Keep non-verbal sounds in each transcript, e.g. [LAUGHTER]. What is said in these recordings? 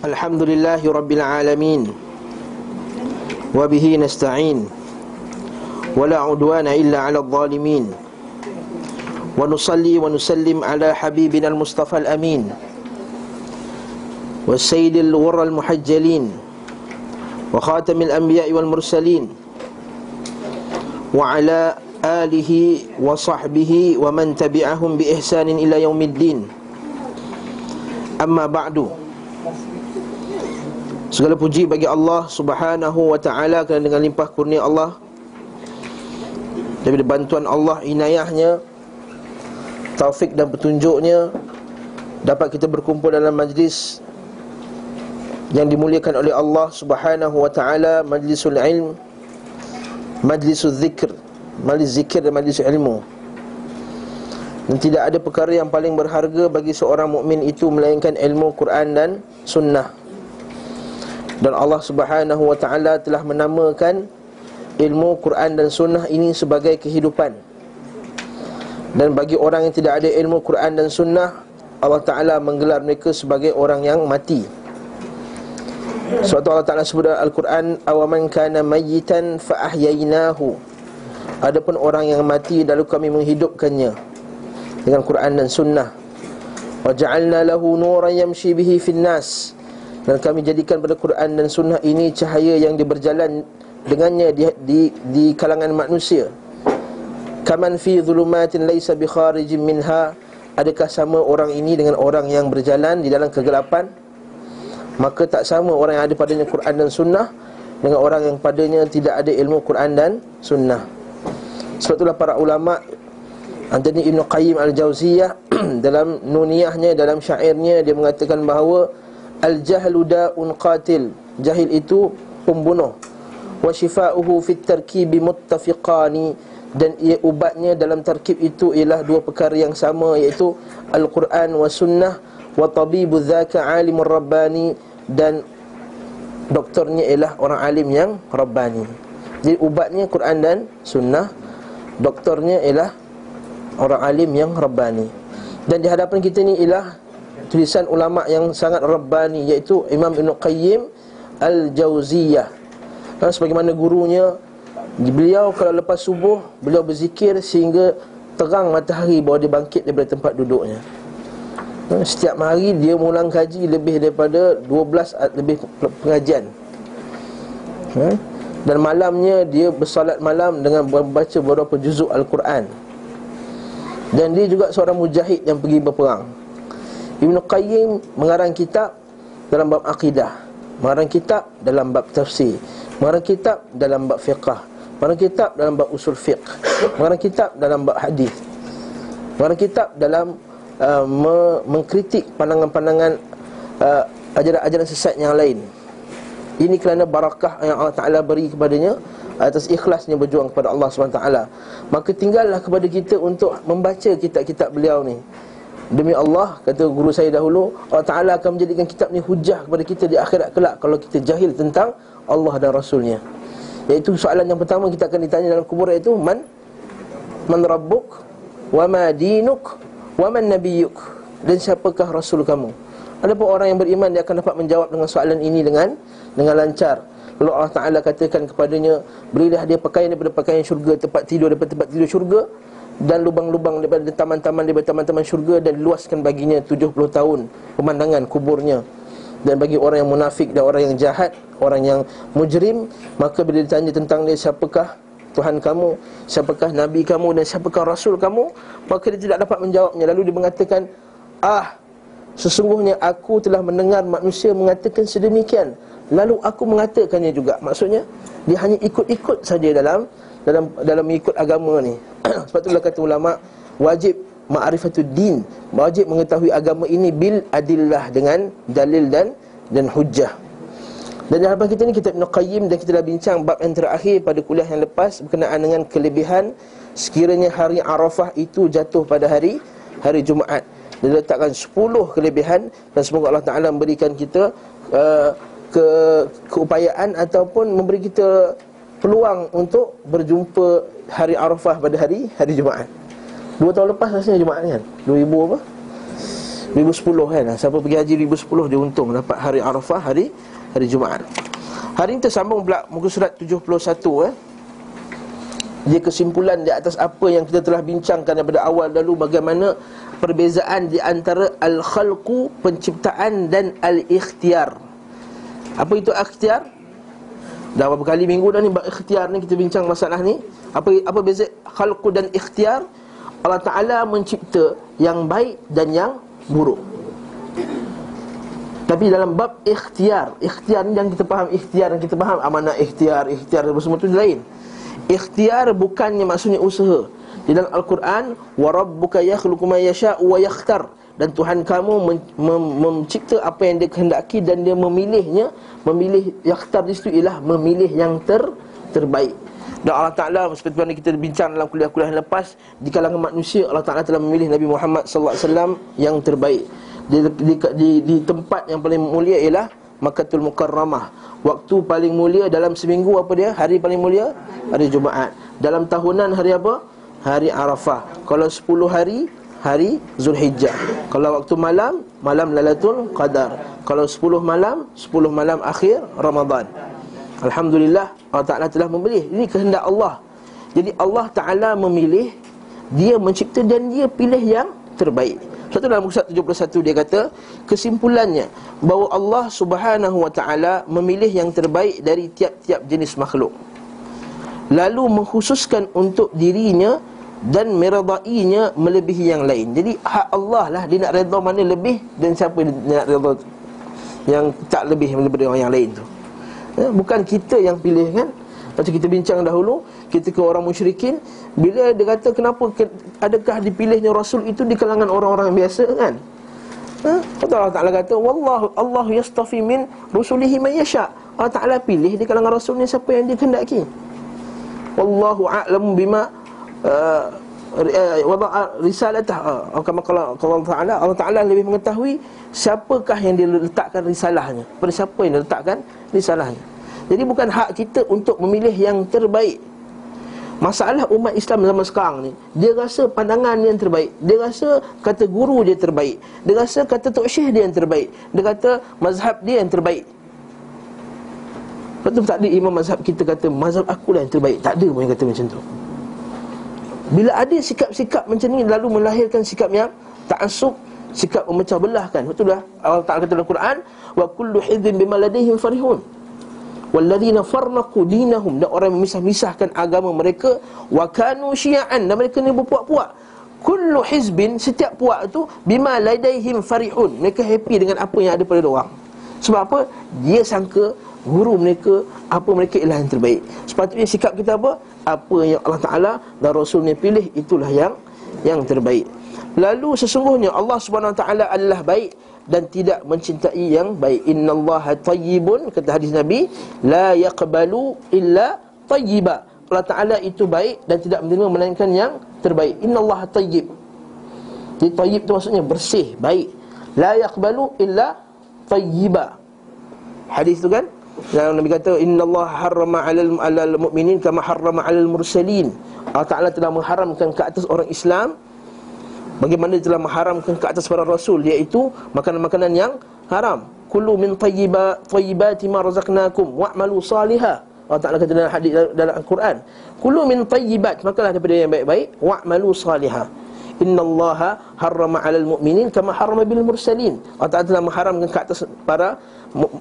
الحمد لله رب العالمين وبه نستعين ولا عدوان إلا على الظالمين ونصلي ونسلم على حبيبنا المصطفى الأمين والسيد الغر المحجلين وخاتم الأنبياء والمرسلين وعلى آله وصحبه ومن تبعهم بإحسان إلى يوم الدين. أما بعد Segala puji bagi Allah Subhanahu wa taala kerana dengan limpah kurnia Allah. Daripada bantuan Allah inayahnya taufik dan petunjuknya dapat kita berkumpul dalam majlis yang dimuliakan oleh Allah Subhanahu wa taala majlisul ilm majlisul zikr majlis zikir dan majlis ilmu. Dan tidak ada perkara yang paling berharga bagi seorang mukmin itu melainkan ilmu Quran dan sunnah dan Allah Subhanahu wa taala telah menamakan ilmu Quran dan sunnah ini sebagai kehidupan. Dan bagi orang yang tidak ada ilmu Quran dan sunnah, Allah taala menggelar mereka sebagai orang yang mati. Sebab Allah Ta'ala sebut dalam Al-Quran Awaman kana mayyitan fa'ahyainahu Adapun orang yang mati lalu kami menghidupkannya Dengan Quran dan Sunnah Waja'alna lahu nuran yamshi bihi finnas dan kami jadikan pada Quran dan Sunnah ini cahaya yang diberjalan dengannya di, di, di kalangan manusia. Kaman fi zulumatin laisa bi kharijin minha. Adakah sama orang ini dengan orang yang berjalan di dalam kegelapan? Maka tak sama orang yang ada padanya Quran dan Sunnah dengan orang yang padanya tidak ada ilmu Quran dan Sunnah. Sebab itulah para ulama Antara Ibn Qayyim Al-Jauziyah [CLEARS THROAT] dalam nuniyahnya, dalam syairnya dia mengatakan bahawa Al-jahlu da'un qatil. Jahil itu pembunuh. Wa shifa'uhu fit tarkibi muttafiqani. Dan ia ubatnya dalam tarkib itu ialah dua perkara yang sama Iaitu Al-Quran wa sunnah Wa tabibu dhaka alimur rabbani. Dan doktornya ialah orang alim yang rabbani. Jadi ubatnya Quran dan sunnah Doktornya ialah orang alim yang rabbani. Dan di hadapan kita ni ialah tulisan ulama yang sangat rabbani iaitu Imam Ibn Qayyim Al-Jauziyah. Dan sebagaimana gurunya beliau kalau lepas subuh beliau berzikir sehingga terang matahari bahawa dia bangkit daripada tempat duduknya. Setiap hari dia mengulang kaji lebih daripada 12 lebih pengajian. Ha? Dan malamnya dia bersolat malam dengan membaca beberapa juzuk Al-Quran. Dan dia juga seorang mujahid yang pergi berperang. Ibn Qayyim mengarang kitab dalam bab akidah Mengarang kitab dalam bab tafsir Mengarang kitab dalam bab fiqah Mengarang kitab dalam bab usul fiqh Mengarang kitab dalam bab hadis Mengarang kitab dalam uh, me- mengkritik pandangan-pandangan uh, Ajaran-ajaran sesat yang lain. Ini kerana barakah yang Allah Ta'ala beri kepadanya Atas ikhlasnya berjuang kepada Allah SWT Maka tinggallah kepada kita untuk membaca kitab-kitab beliau ni Demi Allah, kata guru saya dahulu Allah Ta'ala akan menjadikan kitab ni hujah kepada kita di akhirat kelak Kalau kita jahil tentang Allah dan Rasulnya Iaitu soalan yang pertama kita akan ditanya dalam kubur iaitu Man? Man Rabbuk? Wa ma dinuk? Wa man nabiyuk? Dan siapakah Rasul kamu? Ada pun orang yang beriman dia akan dapat menjawab dengan soalan ini dengan dengan lancar Lalu Allah Ta'ala katakan kepadanya Berilah dia pakaian daripada pakaian syurga Tempat tidur daripada tempat tidur syurga dan lubang-lubang daripada taman-taman daripada taman-taman syurga dan luaskan baginya 70 tahun pemandangan kuburnya. Dan bagi orang yang munafik dan orang yang jahat orang yang mujrim maka bila ditanya tentang dia siapakah Tuhan kamu siapakah nabi kamu dan siapakah rasul kamu maka dia tidak dapat menjawabnya. Lalu dia mengatakan ah sesungguhnya aku telah mendengar manusia mengatakan sedemikian. Lalu aku mengatakannya juga. Maksudnya dia hanya ikut-ikut saja dalam dalam dalam mengikut agama ni [CLEARS THROAT] Sebab itulah kata ulama wajib ma'rifatud din, wajib mengetahui agama ini bil adillah dengan dalil dan dan hujjah. Dan dalam kita ni kita Ibn Qayyim dan kita dah bincang bab yang terakhir pada kuliah yang lepas berkenaan dengan kelebihan sekiranya hari Arafah itu jatuh pada hari hari Jumaat. Dia letakkan 10 kelebihan dan semoga Allah Taala memberikan kita uh, ke keupayaan ataupun memberi kita peluang untuk berjumpa hari Arafah pada hari hari Jumaat. Dua tahun lepas rasanya Jumaat kan? 2000 apa? 2010 kan Siapa pergi haji 2010 dia untung Dapat hari Arafah hari hari Jumaat Hari ini tersambung pula muka surat 71 eh. Dia kesimpulan di atas apa yang kita telah bincangkan daripada awal dulu Bagaimana perbezaan di antara Al-Khalqu, penciptaan dan Al-Ikhtiar Apa itu ikhtiar? Dah beberapa kali minggu dah ni Ikhtiar ni kita bincang masalah ni? Apa apa beza Khalqu dan Ikhtiar? Allah Ta'ala mencipta yang baik dan yang buruk. Tapi dalam bab ikhtiar Ikhtiar ni yang kita faham Ikhtiar yang kita faham Amanah ikhtiar Ikhtiar dan semua tu lain. Ikhtiar bukannya maksudnya usaha. Di dalam Al-Quran Warabbuka yakhluku ma yasha'u wa yakhtar Dan Tuhan kamu men- mem- mencipta apa yang dia kehendaki Dan dia memilihnya Memilih yakhtar di situ ialah Memilih yang ter terbaik dan Allah Ta'ala seperti mana kita bincang dalam kuliah-kuliah yang lepas Di kalangan manusia Allah Ta'ala telah memilih Nabi Muhammad SAW yang terbaik di, di, di, di tempat yang paling mulia ialah Makatul Mukarramah Waktu paling mulia dalam seminggu apa dia? Hari paling mulia? Hari Jumaat Dalam tahunan hari apa? Hari Arafah Kalau 10 hari Hari Zulhijjah. Kalau waktu malam Malam Lalatul Qadar. Kalau 10 malam 10 malam akhir Ramadan. Alhamdulillah Allah Ta'ala telah memilih Ini kehendak Allah. Jadi Allah Ta'ala memilih Dia mencipta dan dia pilih yang terbaik. Satu dalam muka 71 dia kata Kesimpulannya Bahawa Allah Subhanahu Wa Ta'ala Memilih yang terbaik dari tiap-tiap jenis makhluk. Lalu mengkhususkan untuk dirinya Dan meredainya melebihi yang lain. Jadi hak Allah lah Dia nak redha mana lebih Dan siapa dia nak redha Yang tak lebih daripada orang yang lain tu. Ya, Bukan kita yang pilih kan? Macam kita bincang dahulu Kita ke orang musyrikin Bila dia kata kenapa Adakah dipilihnya Rasul itu di kalangan orang-orang biasa kan? Ha? Allah Ta'ala kata Wallahu Allah yastafi min rusulihi man yasha. Allah Ta'ala pilih di kalangan Rasulnya siapa yang dia kendaki Wallahu a'lamu bima uh, wada'a risalatah uh, kama qala Allah Taala Allah Taala lebih mengetahui siapakah yang dia letakkan risalahnya. Pada siapa yang dia letakkan risalahnya. Jadi bukan hak kita untuk memilih yang terbaik. Masalah umat Islam zaman sekarang ni Dia rasa pandangan yang terbaik. Dia rasa kata guru dia terbaik. Dia rasa kata Tok Syekh dia yang terbaik. Dia kata mazhab dia yang terbaik. Lepas tu tak ada imam mazhab kita kata Mazhab aku lah yang terbaik. Tak ada pun yang kata macam tu Bila ada sikap-sikap macam ni Lalu melahirkan sikap yang Ta'asub Sikap memecah belahkan Betul lah Allah Ta'ala kata dalam Quran Wa kullu hidhin bima ladihim farihun Walladzina farnaqu dinahum dan orang memisah-misahkan agama mereka wa kanu syi'an dan mereka ni berpuak-puak. Kullu hizbin setiap puak itu bima ladaihim farihun. Mereka happy dengan apa yang ada pada orang. Sebab apa? Dia sangka guru mereka apa mereka ialah yang terbaik. Sepatutnya sikap kita apa? Apa yang Allah Taala dan Rasulnya pilih itulah yang yang terbaik. Lalu sesungguhnya Allah Subhanahu Wa Taala adalah baik dan tidak mencintai yang baik. Innallaha tayyibun kata hadis Nabi, la yaqbalu illa tayyiba. Allah Taala itu baik dan tidak menerima melainkan yang terbaik. Innallaha tayyib. Jadi tayyib itu maksudnya bersih, baik. La yaqbalu illa tayyiba. Hadis itu kan? Yang Nabi kata innallaha harrama 'alal 'alal mu'minin kama harrama 'alal mursalin. Allah Taala telah mengharamkan ke atas orang Islam Bagaimana telah mengharamkan ke atas para rasul Iaitu makanan-makanan yang haram. Kulu min tayyiba, tayyibati ma razaqnakum Wa'malu salihah Allah Ta'ala kata dalam hadis dalam Al-Quran Kulu min tayyibat. Makalah daripada yang baik-baik Wa'malu salihah Inna allaha harrama alal mu'minin Kama harrama bil mursalin. Allah Ta'ala telah mengharamkan ke atas para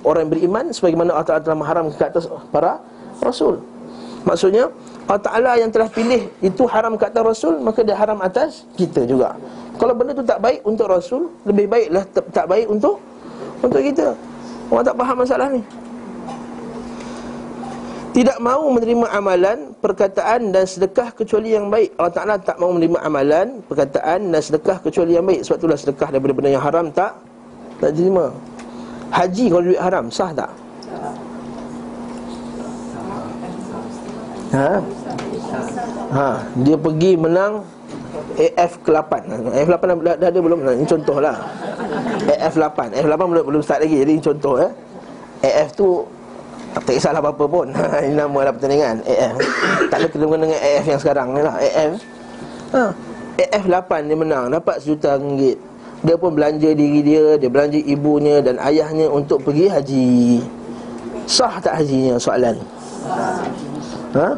Orang yang beriman Sebagaimana Allah Ta'ala telah mengharamkan ke atas para Rasul. Maksudnya Allah Ta'ala yang telah pilih Itu haram ke atas Rasul Maka dia haram atas kita juga. Kalau benda tu tak baik untuk Rasul Lebih baiklah tak, baik untuk Untuk kita. Orang tak faham masalah ni. Tidak mahu menerima amalan Perkataan dan sedekah kecuali yang baik. Allah Ta'ala tak mahu menerima amalan Perkataan dan sedekah kecuali yang baik. Sebab itulah sedekah daripada benda yang haram Tak tak terima Haji kalau duit haram sah tak? Ha? Ha, dia pergi menang AF ke-8. AF 8 dah, dah ada belum? Ini contohlah. AF 8. AF 8 belum belum start lagi. Jadi ini contoh eh. AF tu tak kisahlah apa-apa pun. [LAUGHS] ini nama lah pertandingan AF. tak ada kena dengan AF yang sekarang ni lah. AF. Ha. AF 8 dia menang dapat sejuta ringgit. Dia pun belanja diri dia Dia belanja ibunya dan ayahnya Untuk pergi haji Sah tak hajinya soalan Ha?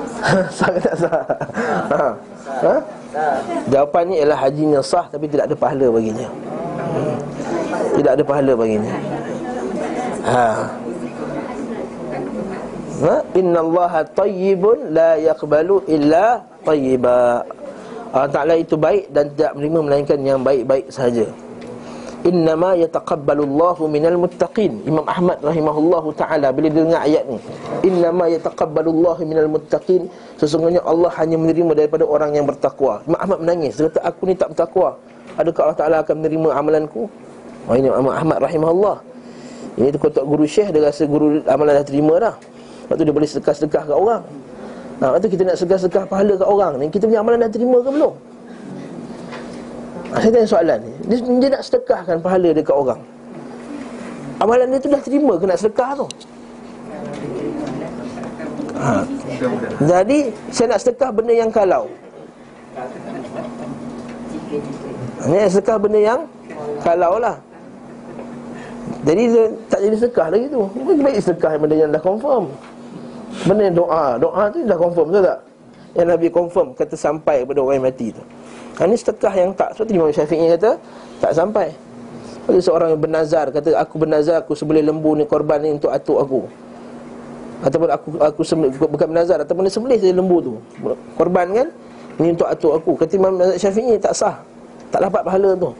[LAUGHS] sah tak sah? Ha? Ha? Jawapan ni ialah hajinya sah Tapi tidak ada pahala baginya. Tidak ada pahala baginya Ha Ha? Inna Allah tayyibun la yaqbalu illa tayyiba Allah Ta'ala itu baik dan tidak menerima melainkan yang baik-baik sahaja. Innama yataqabbalu Allahu minal muttaqin. Imam Ahmad rahimahullahu ta'ala Bila dia dengar ayat ni Innama yataqabbalu Allahu minal muttaqin Sesungguhnya Allah hanya menerima daripada orang yang bertakwa. Imam Ahmad menangis. Dia kata aku ni tak bertakwa. Adakah Allah Ta'ala akan menerima amalanku? Oh ini Imam Ahmad rahimahullah. Ini tu kotak guru syekh Dia rasa guru amalan dah terima dah. Lepas tu dia boleh sedekah-sedekah kat orang Lepas tu kita nak sedekah-sedekah pahala kat orang ni Kita punya amalan dah terima ke belum? Ha, saya tanya soalan ni dia, dia nak sedekahkan pahala dekat orang Amalan dia tu dah terima ke nak sedekah tu? Ha. Jadi saya nak sedekah benda yang kalau Ini sedekah benda yang kalau lah Jadi dia tak jadi sedekah lagi tu baik sedekah benda yang dah confirm Benda doa? Doa tu dah confirm betul tak? Yang Nabi confirm kata sampai kepada orang yang mati tu. Ha, Ini sedekah yang tak. Seperti Imam Syafi'i kata Tak sampai. Ada seorang yang bernazar Kata aku bernazar Aku sebelih lembu ni korban ni untuk atuk aku. Ataupun aku aku sembelih, bukan bernazar Ataupun dia sembelih saja lembu tu. Korban kan Ini untuk atuk aku. Kata Imam Syafi'i tak sah. Tak dapat pahala tu.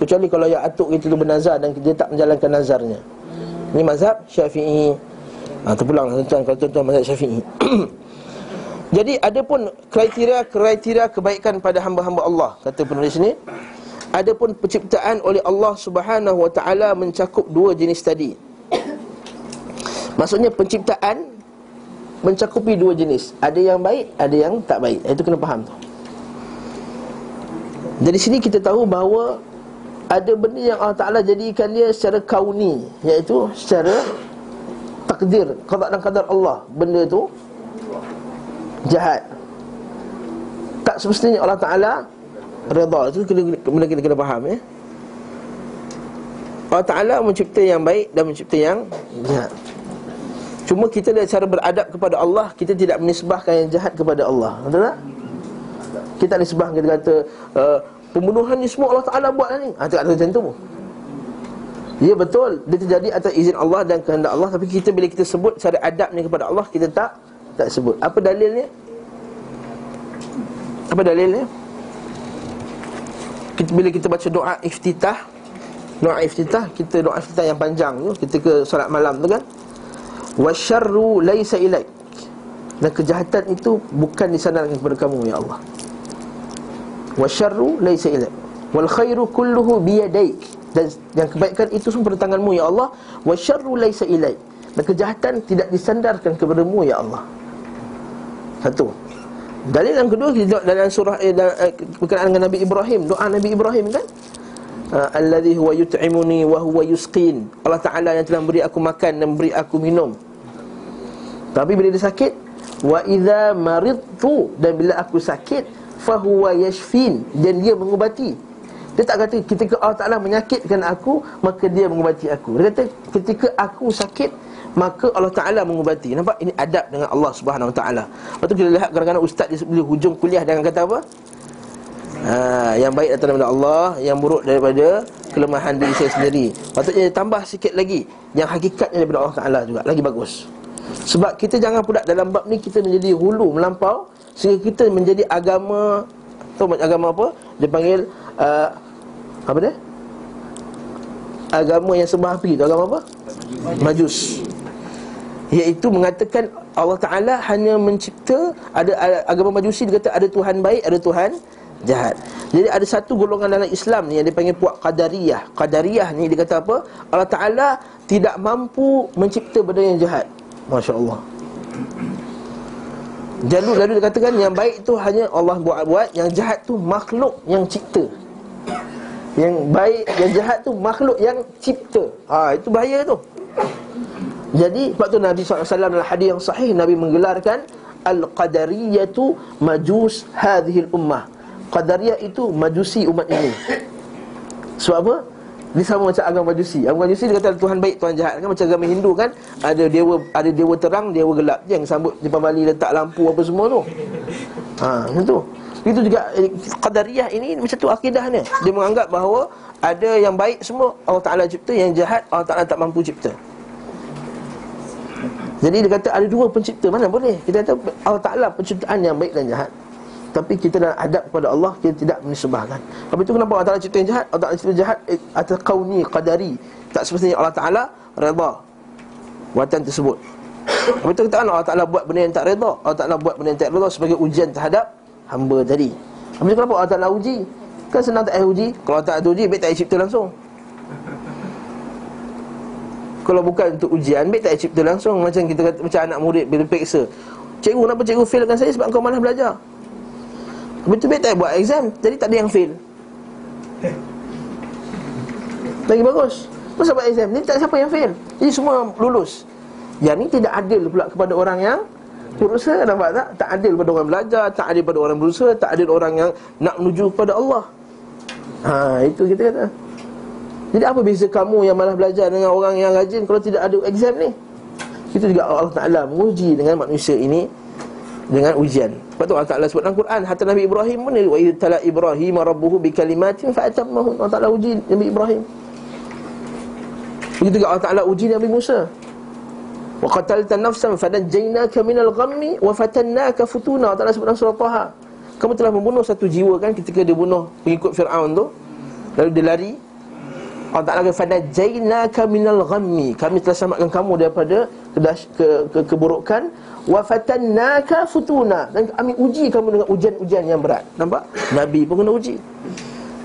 Kecuali kalau yang atuk kita tu bernazar Dan dia tak menjalankan nazarnya. Ini mazhab Syafi'i Ha, terpulang tuan-tuan kalau tuan-tuan mazhab Syafi'i. [CLEARS THROAT] Jadi ada pun kriteria-kriteria kebaikan pada hamba-hamba Allah kata penulis ini. Ada pun penciptaan oleh Allah Subhanahu Wa Taala mencakup dua jenis tadi. [CLEARS THROAT] Maksudnya penciptaan mencakupi dua jenis. Ada yang baik, ada yang tak baik. Itu kena faham tu. Dari sini kita tahu bahawa ada benda yang Allah Taala jadikan dia secara kauni, iaitu secara takdir qada dan qadar Allah benda tu jahat. Tak semestinya Allah Taala redha itu kena benda kita kena faham ya. Allah Taala mencipta yang baik dan mencipta yang jahat. Cuma kita dari cara beradab kepada Allah kita tidak menisbahkan yang jahat kepada Allah. Betul tak? Kita nisbah kita kata uh, pembunuhan ni semua Allah Taala buat lah ni. Ha tak ada macam tu Ya betul. Dia terjadi atas izin Allah dan kehendak Allah. Tapi kita bila kita sebut cara adabnya kepada Allah Kita tak tak sebut. Apa dalilnya? Apa dalilnya? Kita, bila kita baca doa iftitah Doa iftitah Kita doa iftitah yang panjang tu Kita ke solat malam tu kan? Wasyarru laysa ilaik. Dan kejahatan itu bukan disandarkan kepada kamu ya Allah. Wasyarru laysa ilaik. Wal khairu kulluhu biyadaik dan yang kebaikan itu semua tanganmu ya Allah. Wa syarru laisa ilai dan kejahatan tidak disandarkan kepadamu ya Allah. Satu. Dalil yang kedua dalam surah eh, dalam, eh, berkenaan dengan Nabi Ibrahim. Doa Nabi Ibrahim kan? Uh, alladhi huwa yut'imuni wa huwa yusqin. Allah Taala yang telah beri aku makan dan beri aku minum. Tapi bila dia sakit wa idza maridtu. Dan bila aku sakit fa huwa yashfin. Dan dia mengubati dia tak kata ketika Allah Ta'ala menyakitkan aku Maka dia mengubati aku Dia kata ketika aku sakit Maka Allah Ta'ala mengubati Nampak? Ini adab dengan Allah Subhanahu Wa Ta'ala Lepas tu kita lihat kadang-kadang ustaz di sebelum hujung kuliah Dengan kata apa? Ha, yang baik datang daripada Allah Yang buruk daripada kelemahan diri saya sendiri Patutnya tambah sikit lagi Yang hakikatnya daripada Allah Ta'ala juga Lagi bagus Sebab kita jangan pula dalam bab ni Kita menjadi hulu melampau Sehingga kita menjadi agama Tahu agama apa? Dia panggil uh, apa dia? Agama yang sembah api tu agama apa? Majus. Iaitu mengatakan Allah Taala hanya mencipta ada, ada agama Majusi dia kata ada Tuhan baik, ada Tuhan jahat. Jadi ada satu golongan dalam Islam ni yang dipanggil puak Qadariyah. Qadariyah ni dia kata apa? Allah Taala tidak mampu mencipta benda yang jahat. Masya-Allah. Jadi lalu dia katakan yang baik tu hanya Allah buat-buat, yang jahat tu makhluk yang cipta. Yang baik, yang jahat tu makhluk yang cipta ha, Itu bahaya tu Jadi, sebab tu Nabi SAW dalam hadis yang sahih Nabi menggelarkan Al-Qadariyatu majus hadhil ummah Qadariyah itu majusi umat ini Sebab apa? Dia sama macam agama Majusi. Agama Majusi dia kata Tuhan baik, Tuhan jahat kan macam agama Hindu kan. Ada dewa ada dewa terang, dewa gelap. Yang sambut di Bali letak lampu apa semua tu. Ha, macam tu. Itu juga eh, Qadariyah ini macam tu akidahnya. Dia menganggap bahawa ada yang baik semua Allah Taala cipta, yang jahat Allah Taala tak mampu cipta. Jadi dia kata ada dua pencipta Mana boleh? Kita kata Allah Ta'ala penciptaan yang baik dan jahat. Tapi kita nak adab kepada Allah Kita tidak menisbahkan Tapi itu kenapa Allah Ta'ala cipta yang jahat? Allah Ta'ala cipta jahat eh, Atas kauni, qadari. Tak semestinya Allah Ta'ala Reda Buatan tersebut. Tapi itu kita Allah Ta'ala buat benda yang tak reda. Allah Ta'ala buat benda yang tak reda Sebagai ujian terhadap Hamba tadi. Itu kenapa Allah Ta'ala uji? Kan senang tak uji. Kalau Allah Ta'ala uji Baik tak cipta langsung. [LAUGHS] Kalau bukan untuk ujian Baik tak cipta langsung. Macam kita kata Macam anak murid bila peksa Cikgu kenapa cikgu failkan saya? Sebab kau malas belajar. Betul baik tak buat exam Jadi tak ada yang fail. [LAUGHS] Lagi bagus. Masa buat exam Ni tak siapa yang fail. Jadi semua lulus. Yang ni tidak adil pula kepada orang yang Berusaha nampak tak? Tak adil pada orang belajar Tak adil pada orang berusaha Tak adil orang yang Nak menuju kepada Allah Ha, itu kita kata jadi apa beza kamu yang malah belajar dengan orang yang rajin kalau tidak ada exam ni? Itu juga Allah Ta'ala menguji dengan manusia ini dengan ujian. Sebab tu Allah Ta'ala sebut dalam Quran Hatta Nabi Ibrahim pun Wa tala Ibrahim rabbuhu bi kalimatin fa'atammahun Allah Ta'ala uji Nabi Ibrahim Begitu juga Allah Ta'ala uji Nabi Musa Wa qatalta nafsan fadajjaynaka minal ghammi Wa fatannaka futuna Allah sebut dalam surah Taha. Kamu telah membunuh satu jiwa kan ketika dia bunuh pengikut Fir'aun tu? Lalu dia lari. Allah Ta'ala kata Fadajainaka minal ghammi. Kami telah selamatkan kamu daripada kedas, ke, ke, keburukan. Wa fatannaka futuna. Dan kami uji kamu dengan ujian-ujian yang berat. Nampak? Nabi pun kena uji.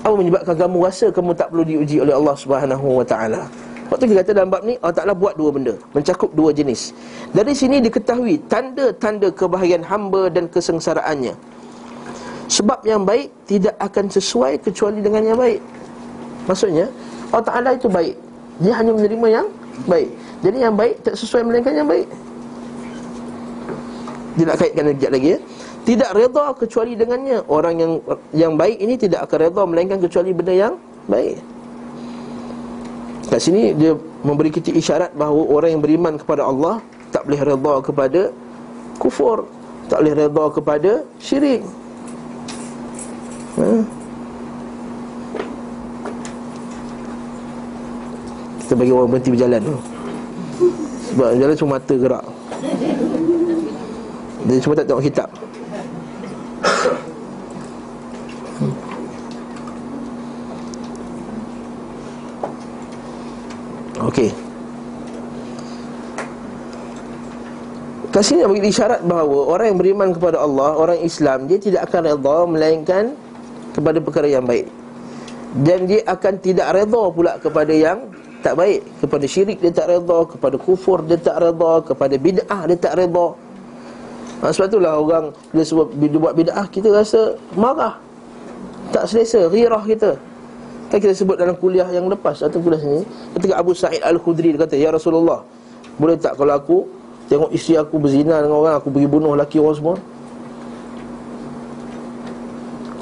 Apa menyebabkan kamu rasa kamu tak perlu diuji oleh Allah Subhanahu Wa Ta'ala Waktu kita kata dalam bab ni Allah Ta'ala buat dua benda. Mencakup dua jenis. Dari sini diketahui Tanda-tanda kebahagiaan hamba dan kesengsaraannya. Sebab yang baik Tidak akan sesuai kecuali dengan yang baik. Maksudnya Allah Ta'ala itu baik. Dia hanya menerima yang baik. Jadi yang baik tak sesuai melainkan yang baik. Dia nak kaitkan sekejap lagi ya. Tidak reda kecuali dengannya. Orang yang yang baik ini tidak akan reda Melainkan kecuali benda yang baik Kat sini dia memberi kita isyarat bahawa Orang yang beriman kepada Allah Tak boleh reda kepada kufur Tak boleh reda kepada syirik. Hmm. Kita bagi orang berhenti berjalan tu. Sebab jalan cuma mata gerak. Dia cuma tak tengok kitab Okey. Kat sini bagi isyarat bahawa Orang yang beriman kepada Allah Orang Islam Dia tidak akan redha Melainkan Kepada perkara yang baik. Dan dia akan tidak redha pula Kepada yang tak baik Kepada syirik dia tak reda Kepada kufur dia tak reda Kepada bid'ah dia tak reda ha, Sebab itulah orang Bila sebut bila buat bid'ah Kita rasa marah. Tak selesa Rirah kita Kan kita sebut dalam kuliah yang lepas Atau kuliah sini Ketika Abu Sa'id Al-Khudri Dia kata Ya Rasulullah Boleh tak kalau aku Tengok isteri aku berzina dengan orang Aku pergi bunuh laki orang semua?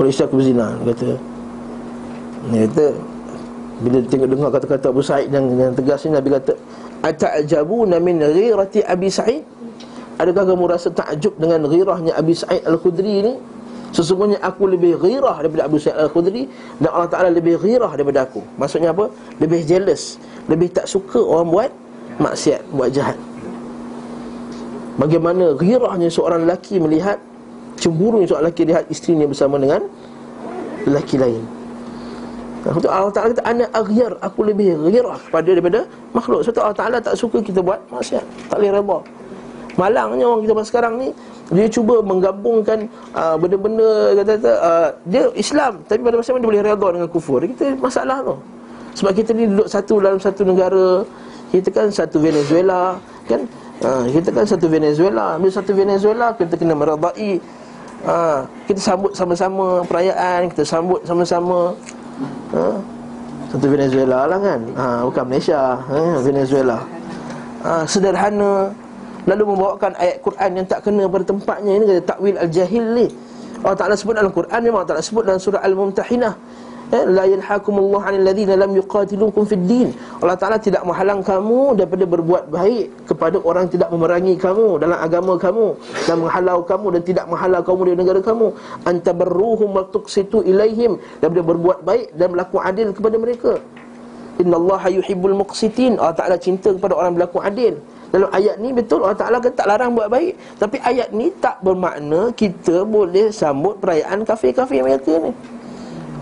Kalau isteri aku berzina Dia kata Dia kata bila tengok dengar kata-kata Abu Sa'id yang, yang tegas ni Nabi kata Ata'jabuna min ghirati Abi Sa'id? Adakah kamu rasa takjub dengan ghirahnya Abi Sa'id Al-Khudri ni Sesungguhnya aku lebih ghirah daripada Abu Sa'id Al-Khudri Dan Allah Ta'ala lebih ghirah daripada aku. Maksudnya apa? Lebih jealous. Lebih tak suka orang buat maksiat Buat jahat. Bagaimana ghirahnya seorang lelaki melihat Cemburu seorang lelaki lihat isterinya bersama dengan Lelaki lain. Allah Ta'ala kata Ana aghyar Aku lebih ghirah kepada daripada makhluk. Sebab Allah Ta'ala tak suka kita buat maksiat Tak boleh reba Malangnya orang kita sekarang ni Dia cuba menggabungkan uh, Benda-benda kata-kata uh, Dia Islam Tapi pada masa dia boleh reda dengan kufur. Kita masalah tu. Sebab kita ni duduk satu dalam satu negara Kita kan satu Venezuela Kan? Uh, Kita kan satu Venezuela. Bila satu Venezuela Kita kena meredai. Uh, Kita sambut sama-sama perayaan Kita sambut sama-sama ha? Satu Venezuela lah kan? Ha, Bukan Malaysia ha? Venezuela. Ha, Sederhana Lalu membawakan ayat Quran yang tak kena pada tempatnya. Ini kata takwil al-jahil ni. Allah Ta'ala sebut dalam Quran Memang Allah Ta'ala sebut dalam surah Al-Mumtahinah. Eh, la yanhakumullah 'anil ladzina lam yuqatilukum fid din Allah Taala tidak menghalang kamu daripada berbuat baik kepada orang tidak memerangi kamu dalam agama kamu dan menghalau kamu dan tidak menghalau kamu di negara kamu. Antabarruhum wa tuqsitu ilaihim. Daripada berbuat baik dan berlaku adil kepada mereka. Innallaha yuhibbul muqsitin. Allah Taala cinta kepada orang berlaku adil dalam ayat ni betul Allah Ta'ala kata tak larang buat baik. Tapi ayat ni tak bermakna kita boleh sambut perayaan kafir-kafir mereka ni.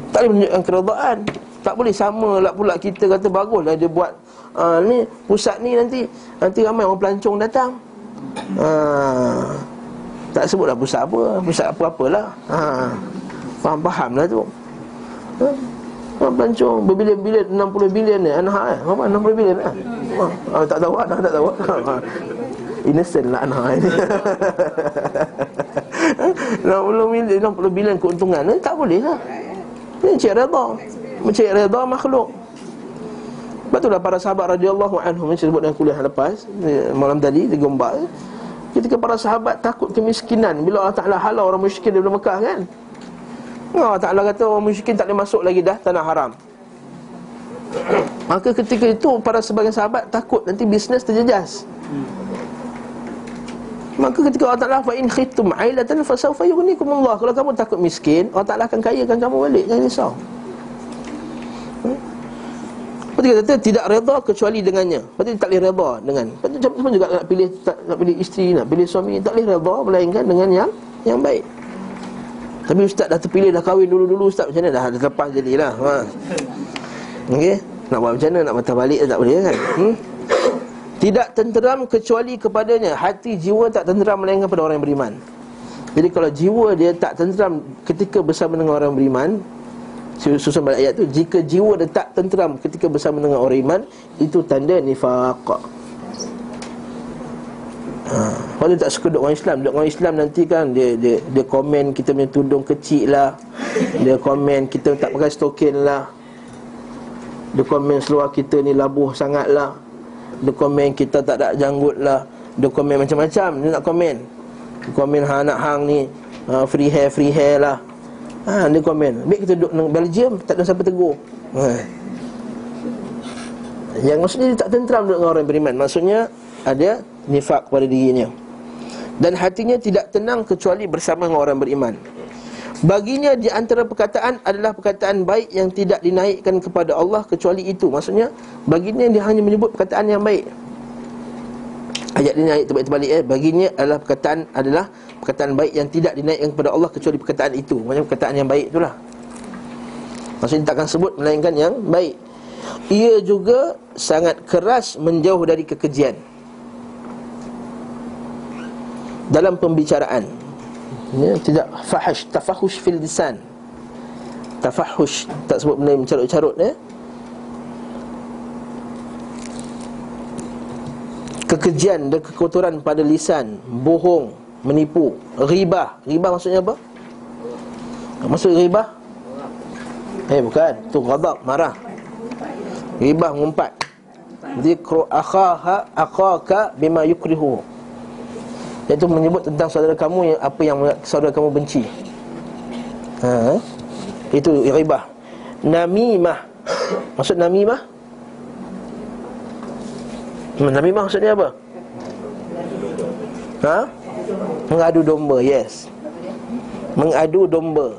Tak boleh menunjukkan keredaan. Tak boleh sama lah pula kita kata bagus lah dia buat. Uh, ni Pusat ni nanti Nanti ramai orang pelancong datang. Uh, Tak sebutlah pusat apa Pusat apa-apalah. Uh, Faham-faham lah tu. Uh. Pelancong berbilion-bilion 60 bilion ni Anha eh? Berapa? 60 bilion eh? Oh, Tak tahu Anha tak tahu. [LAUGHS] Innocent lah Anha ini 60 bilion 60 bilion keuntungan ni Tak boleh lah. Ini cik reda Cik reda makhluk. Sebab itulah para sahabat radhiyallahu anhum Yang sebut dalam kuliah lepas Malam tadi di Gombak Ketika para sahabat takut kemiskinan Bila Allah Ta'ala halau orang miskin daripada Mekah kan Allah Ta'ala kata orang musyrikin tak boleh masuk lagi dah tanah haram. Maka ketika itu para sebagian sahabat takut nanti bisnes terjejas. Maka ketika Allah Ta'ala Fa'in khitum ailatan fasawfa yughnikum Allah Kalau kamu takut miskin Allah Ta'ala akan kayakan kamu balik Jangan risau. Lepas dia kata tidak reda kecuali dengannya. Lepas tak boleh reda dengan Lepas tu juga nak pilih tak, nak pilih isteri Nak pilih suami Tak boleh reda Melainkan dengan yang yang baik tapi ustaz dah terpilih dah kahwin dulu-dulu ustaz macam mana dah dah lepas jadilah. Ha. Okey, nak buat macam mana nak patah balik tak boleh kan? Hmm? Tidak tenteram kecuali kepadanya Hati jiwa tak tenteram melainkan pada orang yang beriman Jadi kalau jiwa dia tak tenteram ketika bersama dengan orang beriman Susun balik ayat tu Jika jiwa dia tak tenteram ketika bersama dengan orang beriman Itu tanda nifaq Ha. Kalau dia tak suka duduk orang Islam. Duduk orang Islam nanti kan Dia dia, dia komen kita punya tudung kecil lah. Dia komen kita tak pakai stokin lah. Dia komen seluar kita ni labuh sangat lah. Dia komen kita tak ada janggut lah. Dia komen macam-macam Dia nak komen. Dia komen ha, anak hang ni ha, Free hair, free hair lah. Ha, Dia komen. Baik kita duduk dengan Belgium Tak ada siapa tegur. Ha. Yang maksudnya dia tak tentram duduk dengan orang beriman. Maksudnya ada nifak pada dirinya. Dan hatinya tidak tenang kecuali bersama dengan orang beriman. Baginya di antara perkataan adalah perkataan baik yang tidak dinaikkan kepada Allah kecuali itu. Maksudnya baginya dia hanya menyebut perkataan yang baik. Ayat ini ayat terbalik-terbalik eh. Baginya adalah perkataan adalah perkataan baik yang tidak dinaikkan kepada Allah kecuali perkataan itu. Maksudnya perkataan yang baik itulah. Maksudnya takkan sebut melainkan yang baik. Ia juga sangat keras menjauh dari kekejian dalam pembicaraan. Ya, tidak fahash tafahush fil lisan. Tafahush tak sebut benda yang carut-carut ya. Kekejian dan kekotoran pada lisan bohong menipu ribah. Ribah maksudnya apa? Maksud ribah? Eh bukan. Tu ghadab marah. Ribah ngumpat. Zikru akhaha akhaka bima yukrihu Iaitu menyebut tentang saudara kamu yang apa yang saudara kamu benci. Ha? Itu ribah. Namimah. Maksud namimah? Namimah maksudnya apa? Ha? Mengadu domba, yes. Mengadu domba.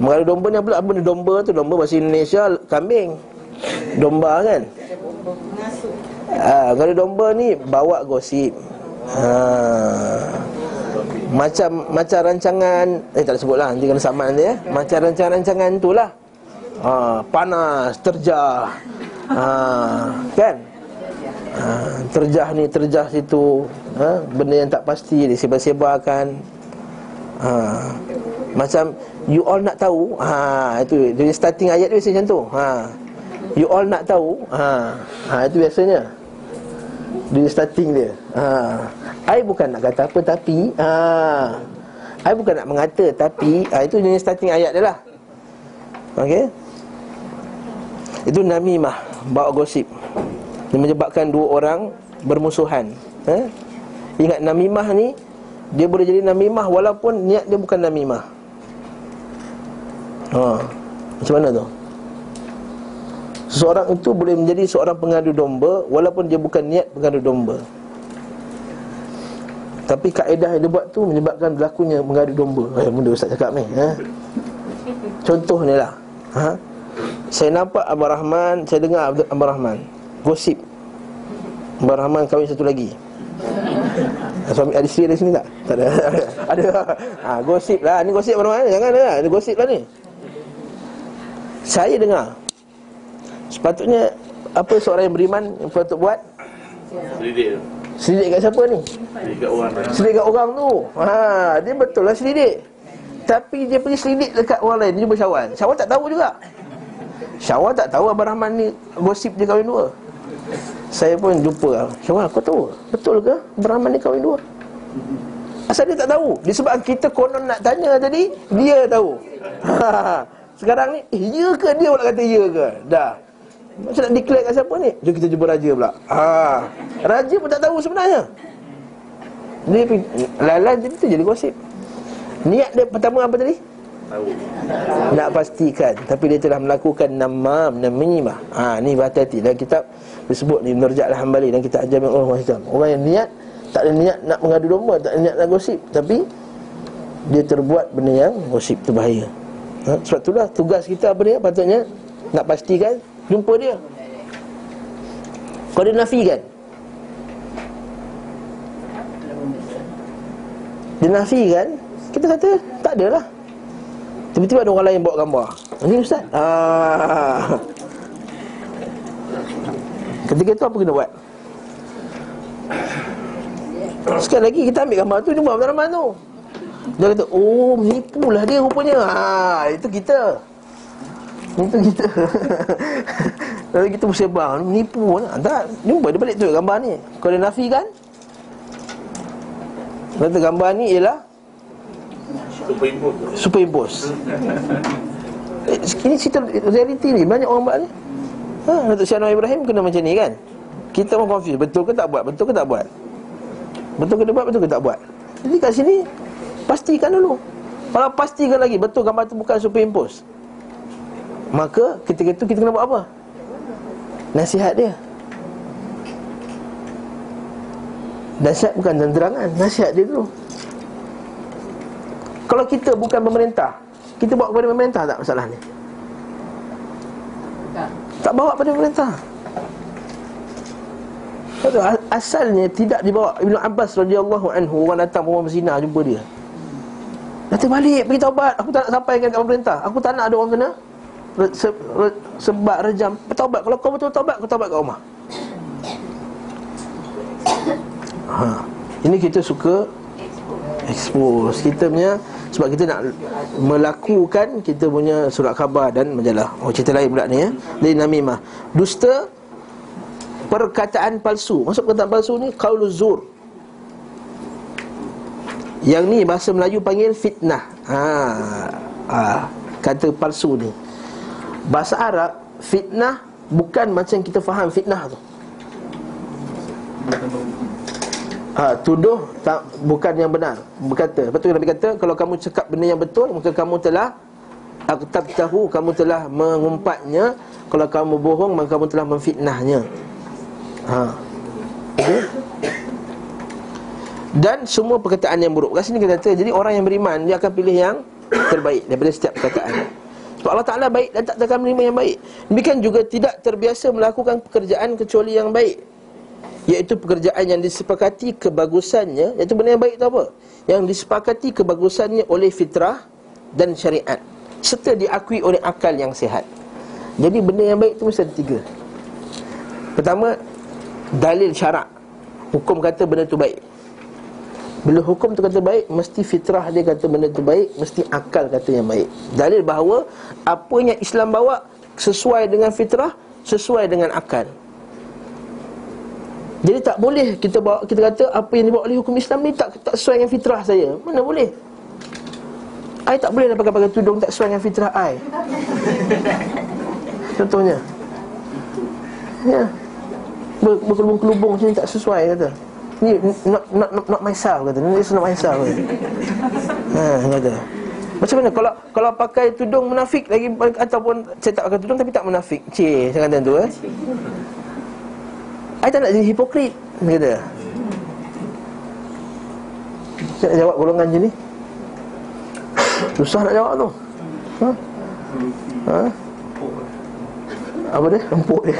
Mengadu domba ni apa? Apa ni domba tu? Domba bahasa Indonesia kambing. Domba kan? Ah, kalau domba ni bawa gosip ha. Macam macam rancangan Eh tak sebutlah Nanti kena saman nanti ya Macam rancangan-rancangan tu lah ha. Panas Terjah ha. Kan ha. Terjah ni Terjah situ ha. Benda yang tak pasti Disebar-sebarkan ha. Macam You all nak tahu ha. Itu Jadi starting ayat tu biasa macam tu ha. You all nak tahu ha. ha. Itu biasanya Dia starting dia ha. I bukan nak kata apa tapi ha, I bukan nak mengata tapi ha, Itu jenis starting ayat dia lah Okay Itu namimah Bawa gosip Dia menyebabkan dua orang Bermusuhan ha? Ingat namimah ni Dia boleh jadi namimah Walaupun niat dia bukan namimah ha. Macam mana tu? Seseorang itu boleh menjadi seorang pengadu domba Walaupun dia bukan niat pengadu domba Tapi kaedah yang dia buat tu Menyebabkan berlakunya mengadu domba Eh, benda Ustaz cakap ni ha? Contoh ni lah ha? Saya nampak Abah Rahman Saya dengar Abah Rahman Gosip Abah Rahman kahwin satu lagi Suami ada isteri ada sini tak? Tak ada. [LAUGHS] ada. Ha, gosip lah. Ni gosip mana mana? Jangan ada. Ada gosip lah ni. Saya dengar. Sepatutnya apa seorang yang beriman yang patut buat? Selidik Selidik kat siapa ni? Selidik kat orang Selidik kat orang tu. Ha, dia betul lah selidik. Tapi dia pergi selidik dekat orang lain. Dia jumpa Syawal. Syawal tak tahu juga. Syawal tak tahu Abang Rahman ni gosip dia kahwin dua. Saya pun jumpa Syawal kau tahu Betul ke Beraman ni kahwin dua Asal dia tak tahu Disebabkan kita konon nak tanya tadi Dia tahu [LAUGHS] Sekarang ni Eh ya ke dia pula kata ya ke Dah Macam nak declare kat siapa ni? Jom kita jumpa raja pula. Ha. Raja pun tak tahu sebenarnya. Dia Lala dia tu jadi gosip. Niat dia pertama apa tadi? Tahu. Nak pastikan. Tapi dia telah melakukan namam namimah. Ha ni berhati-hati dalam kitab disebut ni Nurja'al Hambali dan kita ajar orang macam orang yang niat tak ada niat nak mengadu domba tak ada niat nak gosip. Tapi dia terbuat benda yang gosip tu bahaya ha? sebab itulah tugas kita apa dia? Patutnya nak pastikan jumpa dia. Kalau dia nafikan dia nafikan kita kata tak adalah Tiba-tiba ada orang lain bawa gambar. Ini ustaz. Ah. Ketika itu apa kena buat? Sekali lagi kita ambil gambar tu Jumpa Abdul Rahman tu. Dia kata Oh menipulah dia rupanya. Ah, Itu kita Itu kita. [LAUGHS] Lalu kita bersebar Menipu Tak Jumpa dia balik tu gambar ni. Kalau dia nafikan Kata gambar ni ialah Superimpose Superimpose [LAUGHS] eh, Ini cerita reality ni. Banyak orang buat ni. Ha, Datuk Syed Anwar Ibrahim kena macam ni kan? Kita pun confuse Betul ke tak buat? Betul ke tak buat? Betul ke dia buat? Betul ke tak buat? Jadi kat sini Pastikan dulu. Kalau pastikan lagi Betul gambar tu bukan superimpose Maka ketika itu kita kena buat apa? Nasihat dia. Nasihat bukan terangan Nasihat dia dulu kalau kita bukan pemerintah Kita bawa kepada pemerintah tak masalah ni? Tak Tak bawa kepada pemerintah. Asalnya tidak dibawa. Ibn Abbas radhiyallahu anhu Orang datang perempuan berzina jumpa dia. Datang balik pergi taubat. Aku tak nak sampaikan kat pemerintah. Aku tak nak ada orang kena Sebab rejam Taubat Kalau kau betul taubat Kau taubat kat rumah ha. Ini kita suka Expose Kita punya sebab kita nak melakukan kita punya surat khabar dan majalah. Oh cerita lain pula ni ya. Dari namimah. Dusta perkataan palsu. Maksud perkataan palsu ni qauluz zur. Yang ni bahasa Melayu panggil fitnah. Ha. ha. kata palsu ni. Bahasa Arab fitnah bukan macam kita faham fitnah tu. Ha, tuduh tak bukan yang benar. Berkata betul Nabi kata kalau kamu cakap benda yang betul maka kamu telah aktab tahu kamu telah mengumpatnya. Kalau kamu bohong maka kamu telah memfitnahnya. Ha. Okay? dan semua perkataan yang buruk. Kat sini kita kata jadi orang yang beriman dia akan pilih yang terbaik daripada setiap perkataan sebab Allah Ta'ala baik dan tak akan menerima yang baik. Demikian juga tidak terbiasa melakukan pekerjaan kecuali yang baik. Iaitu pekerjaan yang disepakati kebagusannya Iaitu benda yang baik itu apa? Yang disepakati kebagusannya oleh fitrah dan syariat. Serta diakui oleh akal yang sihat. Jadi benda yang baik itu mesti ada tiga. Pertama Dalil syarak. Hukum kata benda itu baik Bila hukum tu kata baik Mesti fitrah dia kata benda itu baik Mesti akal kata yang baik Dalil bahawa Apa yang Islam bawa Sesuai dengan fitrah Sesuai dengan akal jadi tak boleh kita bawa kita kata apa yang dibawa oleh hukum Islam ni tak tak sesuai dengan fitrah saya. Mana boleh? Ai tak boleh pakai pakai tudung tak sesuai dengan fitrah ai. [LAUGHS] Contohnya. Ya. Berkelubung-kelubung macam ni tak sesuai kata. Ni not not not, not myself kata. Ni not myself kata. Ha kata. Macam mana kalau kalau pakai tudung munafik lagi ataupun saya tak pakai tudung tapi tak munafik. Cih, saya kata tu eh. I tak nak jadi hipokrit kata Saya jawab golongan je ni Susah nak jawab tu Ha? Ha? Apa dia? Empuk dia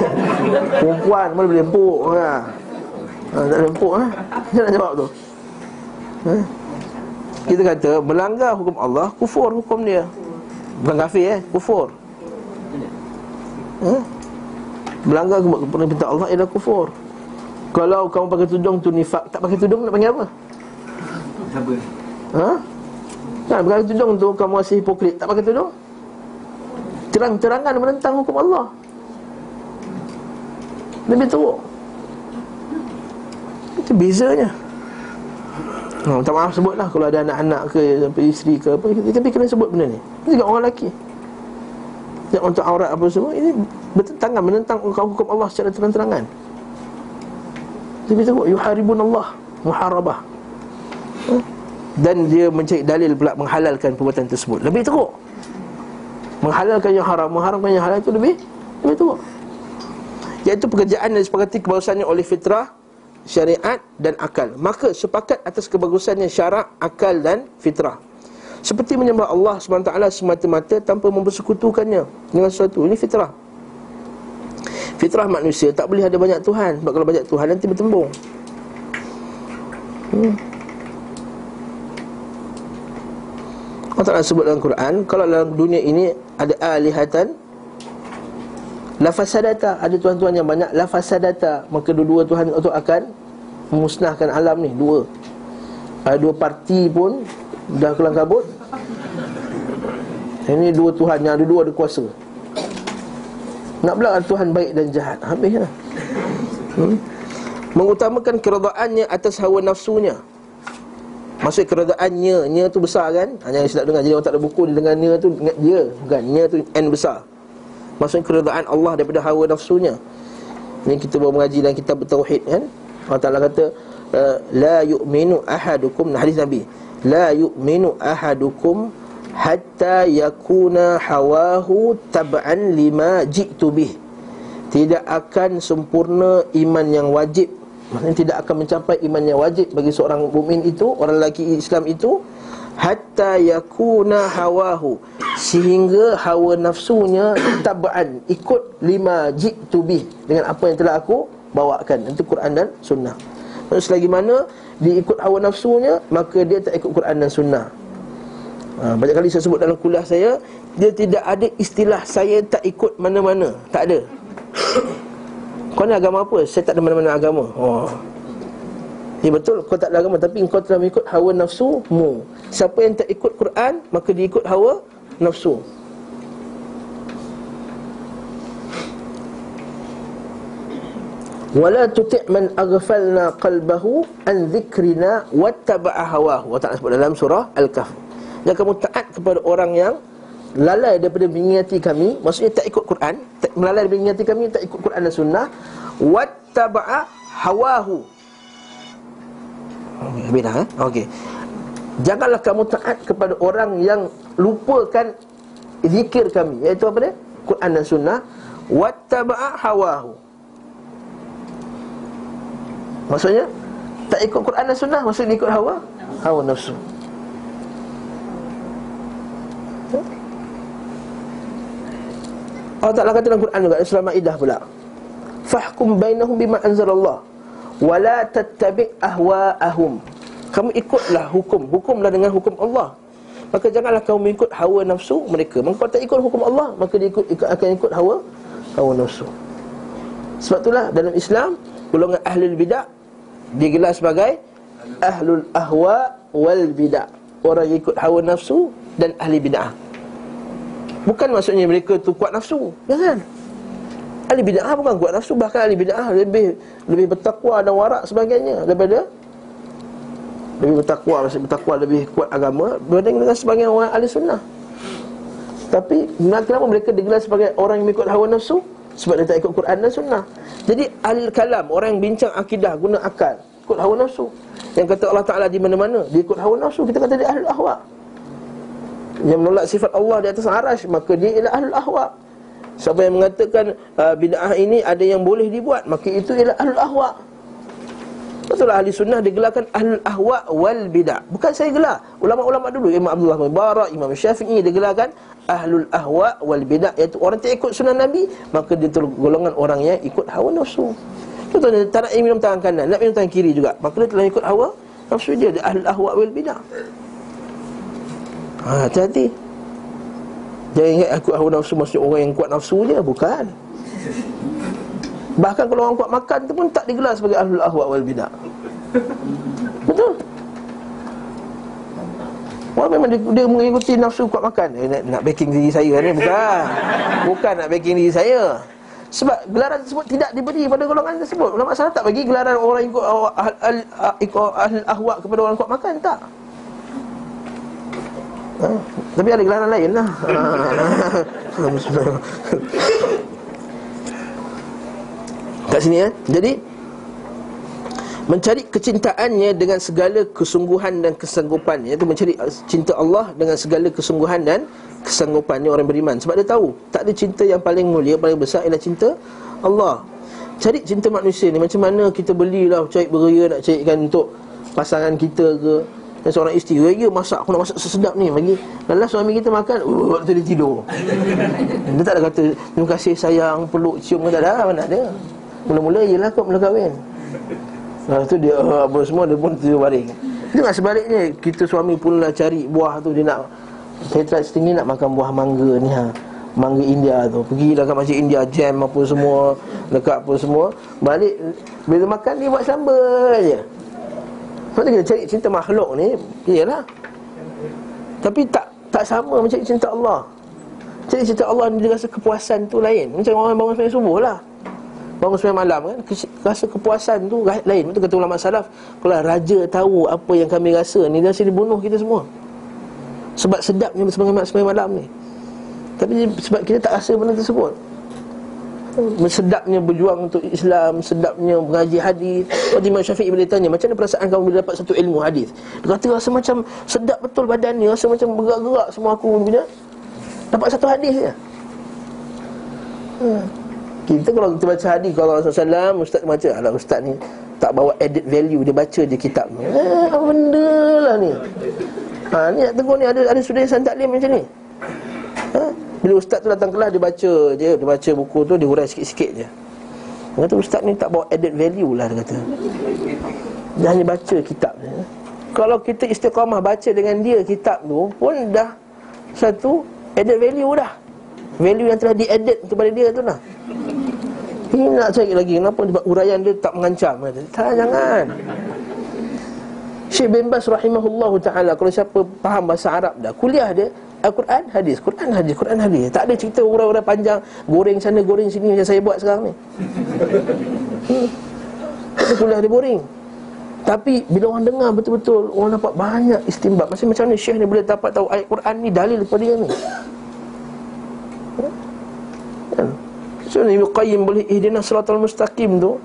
Perempuan mana boleh empuk ha? Ha, Tak boleh empuk ha? Saya [LAUGHS] nak jawab tu ha? Kita kata Melanggar hukum Allah Kufur hukum dia Bukan kafir eh Kufur ha? Melanggar perintah Allah ialah kufur Kalau kamu pakai tudung tu nifak Tak pakai tudung nak panggil apa? Siapa? Ha? Kan pakai tudung tu kamu masih hipokrit Tak pakai tudung? Terang-terangan menentang hukum Allah Lebih teruk Itu bezanya. Ha, minta maaf sebutlah kalau ada anak-anak ke isteri ke apa. Tapi kena sebut benda ni. Ini juga orang lelaki. Yang untuk aurat apa semua Ini bertentangan menentang hukum Allah secara terang-terangan. Jadi tengok Yuharibun Allah Muharabah. Ha? Dan dia mencari dalil pula Menghalalkan perbuatan tersebut. Lebih teruk. Menghalalkan yang haram. Mengharamkan yang halal itu lebih Lebih teruk. Iaitu pekerjaan yang disepakati kebagusannya oleh fitrah Syariat dan akal Maka sepakat atas kebagusannya syarak Akal dan fitrah seperti menyembah Allah SWT semata-mata tanpa mempersekutukannya dengan sesuatu. Ini fitrah. Fitrah manusia tak boleh ada banyak Tuhan. Sebab kalau banyak Tuhan nanti bertembung. Hmm. Allah Ta'ala sebut dalam Quran Kalau dalam dunia ini ada alihatan Lafasadata Ada tuan-tuan yang banyak Lafasadata Maka dua-dua Tuhan itu akan Memusnahkan alam ni Dua. Ada dua parti pun Dah kelang kabut. Ini dua Tuhan yang ada dua ada kuasa. Nak pula Tuhan baik dan jahat Habis lah. Hmm? Mengutamakan keredaannya atas hawa nafsunya. Maksud keredaannya Nya tu besar kan? Ha, Jangan silap dengar. Jadi orang tak ada buku Dia dengar nya tu dia. Bukan Nya tu N besar Maksud keredaan Allah Daripada hawa nafsunya. Ini kita baru mengaji Dalam kitab Tauhid kan? Allah Ta'ala kata eh, La yu'minu ahadukum Hadis Nabi. La yu'minu ahadukum hatta yakuna hawahu tab'an lima ji'tu bih. Tidak akan sempurna iman yang wajib. Maksudnya tidak akan mencapai iman yang wajib bagi seorang mukmin itu orang lelaki Islam itu hatta yakuna hawahu. Sehingga hawa nafsunya [COUGHS] tab'an ikut lima ji'tu bih dengan apa yang telah aku bawakan. Itu Quran dan sunnah. Maksudnya selagi mana dia ikut hawa nafsunya Maka dia tak ikut Quran dan Sunnah. Ha, Banyak kali saya sebut dalam kuliah saya Dia tidak ada istilah Saya tak ikut mana-mana. Tak ada. [COUGHS] Kau ni agama apa? Saya tak ada mana-mana agama. Oh. Ya betul, kau tak ada agama Tapi kau telah mengikut hawa nafsumu Siapa yang tak ikut Quran Maka dia ikut hawa nafsu wala tuti' man aghfalna qalbahu an dhikrina wattaba'a hawahu. Allah sebut dalam surah Al-Kahf. Dan kamu taat kepada orang yang lalai daripada mengingati kami, maksudnya tak ikut Quran, tak melalai daripada mengingati kami, tak ikut Quran dan sunnah, wattaba'a hawahu. Habis dah, eh? Okey. Janganlah kamu taat kepada orang yang lupakan zikir kami, iaitu apa dia? Quran dan sunnah, wattaba'a hawahu. Maksudnya Tak ikut Quran dan Sunnah Maksudnya ikut hawa Hawa nafsu Allah Ta'ala kata dalam Quran juga Surah Ma'idah pula Fahkum bainahum bima anzalallah Wala tattabi' ahwa'ahum Kamu ikutlah hukum Hukumlah dengan hukum Allah Maka janganlah kamu mengikut hawa nafsu mereka Maka kalau tak ikut hukum Allah Maka dia ikut, ikut, akan ikut hawa Hawa nafsu Sebab itulah dalam Islam Golongan ahli bidah digelar sebagai ahlul ahwa wal bidah. Orang yang ikut hawa nafsu dan ahli bidah. Bukan maksudnya mereka tu kuat nafsu, jangan. Ahli bidah bukan kuat nafsu, bahkan ahli bidah lebih lebih bertakwa dan warak sebagainya daripada lebih bertakwa, maksud bertakwa lebih kuat agama berbanding dengan sebagian orang ahli sunnah. Tapi kenapa mereka digelar sebagai orang yang ikut hawa nafsu? Sebab dia tak ikut Quran dan sunnah. Jadi al-kalam Orang yang bincang akidah Guna akal Ikut hawa nafsu. Yang kata Allah Ta'ala di mana-mana Dia ikut hawa nafsu. Kita kata dia ahli ahwa Yang menolak sifat Allah di atas arash Maka dia ialah ahlul ahwa Siapa yang mengatakan uh, bid'ah ini ada yang boleh dibuat Maka itu ialah ahlul ahwa Betul ahli sunnah digelarkan ahlul ahwa wal bid'ah. Bukan saya gelar Ulama-ulama dulu Imam Abdullah Mubarak, Imam Syafi'i digelarkan ahlul ahwa wal bid'ah. Iaitu orang yang ikut sunnah Nabi Maka dia tu golongan orang yang ikut hawa nafsu. Dia tak nak minum tangan kanan Nak minum tangan kiri juga Maka dia telah ikut hawa nafsu dia Dia ahlul ahwa wal bid'ah. Ha, hati-hati Jangan ingat aku hawa nafsu Maksudnya orang yang kuat nafsu je Bukan. Bahkan kalau orang kuat makan tu pun Tak digelar sebagai ahlul ahwa wal bidah. Betul? Orang memang dia, dia mengikuti nafsu kuat makan. Eh, nak, nak backing diri saya ni Bukan. Bukan nak backing diri saya. Sebab gelaran tersebut tidak diberi pada golongan tersebut. Ulama salah tak bagi gelaran orang ikut ahli ahli ahli ahwa kepada orang kuat makan tak Ha? Tapi ada gelaran lain lah. Kat sini ya Jadi Mencari kecintaannya dengan segala kesungguhan dan kesanggupan. Iaitu mencari cinta Allah dengan segala kesungguhan dan kesanggupannya orang beriman. Sebab dia tahu Tak ada cinta yang paling mulia, paling besar ialah cinta Allah. Cari cinta manusia ni Macam mana kita belilah cari beria nak carikan untuk pasangan kita ke dan seorang isteri Raya masak Aku nak masak sesedap ni. Bagi Lepas suami kita makan uh, Waktu dia tidur. [LAUGHS] Dia tak ada kata Terima kasih sayang Peluk cium Tak ada Mana ada Mula-mula ialah kau mula kahwin Lepas tu dia uh, Apa semua Dia pun tidur baring Tengok sebaliknya Kita suami pun lah cari buah tu Dia nak Saya try setinggi nak makan buah mangga ni ha. Mangga India tu. Pergilah kat masjid India Jam apa semua Dekat apa semua. Balik Bila makan ni buat sambal je sebab kita cari cinta makhluk ni Iyalah. Tapi tak tak sama macam cinta Allah. Cari cinta Allah ni dia rasa kepuasan tu lain. Macam orang bangun sembahyang subuh lah. Bangun sembahyang malam kan Rasa kepuasan tu lain. Betul kata ulama salaf Kalau raja tahu apa yang kami rasa ni Dia rasa dibunuh kita semua. Sebab sedapnya sembahyang malam ni. Tapi sebab kita tak rasa benda tersebut sedapnya berjuang untuk Islam, sedapnya mengaji hadis. Kalau Imam Syafi'i bila tanya, macam mana perasaan kamu bila dapat satu ilmu hadis? Dia kata rasa macam sedap betul badannya, rasa macam bergerak-gerak semua aku bila dapat satu hadis je. Hmm. Kita kalau kita baca hadis kalau Rasulullah ustaz baca, alah ustaz ni tak bawa added value dia baca je kitab ni. Eh, apa benda lah ni? Ha, ni tegur ni ada ada sudut yang taklim macam ni. Bila ustaz tu datang kelas dia baca je Dia baca buku tu dia hurai sikit-sikit je. Dia kata ustaz ni tak bawa added value lah dia kata. Dia hanya baca kitab je. Kalau kita istiqamah baca dengan dia kitab tu Pun dah satu added value dah. Value yang telah di-added kepada dia tu lah Ini nak cari lagi Kenapa? Sebab huraian dia tak mengancam. Tak jangan. Syekh bin Bas rahimahullah ta'ala Kalau siapa faham bahasa Arab dah Kuliah dia Al-Quran hadis, Quran hadis, Quran hadis. Tak ada cerita orang-orang panjang goreng sana goreng sini macam saya buat sekarang ni. Hmm. Kuliah dia boring. Tapi bila orang dengar betul-betul orang dapat banyak istimbat. Macam macam mana Syekh ni boleh dapat tahu ayat Quran ni dalil kepada dia ni. Kan? So ni Qayyim boleh ihdinas siratal mustaqim tu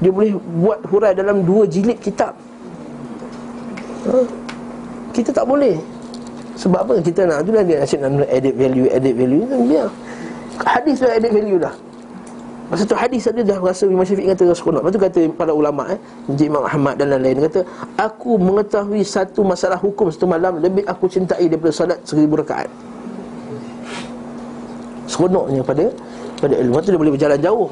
dia boleh buat hurai dalam dua jilid kitab. Ha? Kita tak boleh. Sebab apa kita nak tu lah dia asyik nak edit value, edit value tu biar. Hadis dah edit value dah. Masa tu hadis ada dah rasa Imam Syafiq kata sekolah. Lepas tu kata para ulama eh, Imam Ahmad dan lain-lain kata, aku mengetahui satu masalah hukum satu malam lebih aku cintai daripada salat seribu rakaat. Seronoknya pada pada ilmu tu dia boleh berjalan jauh.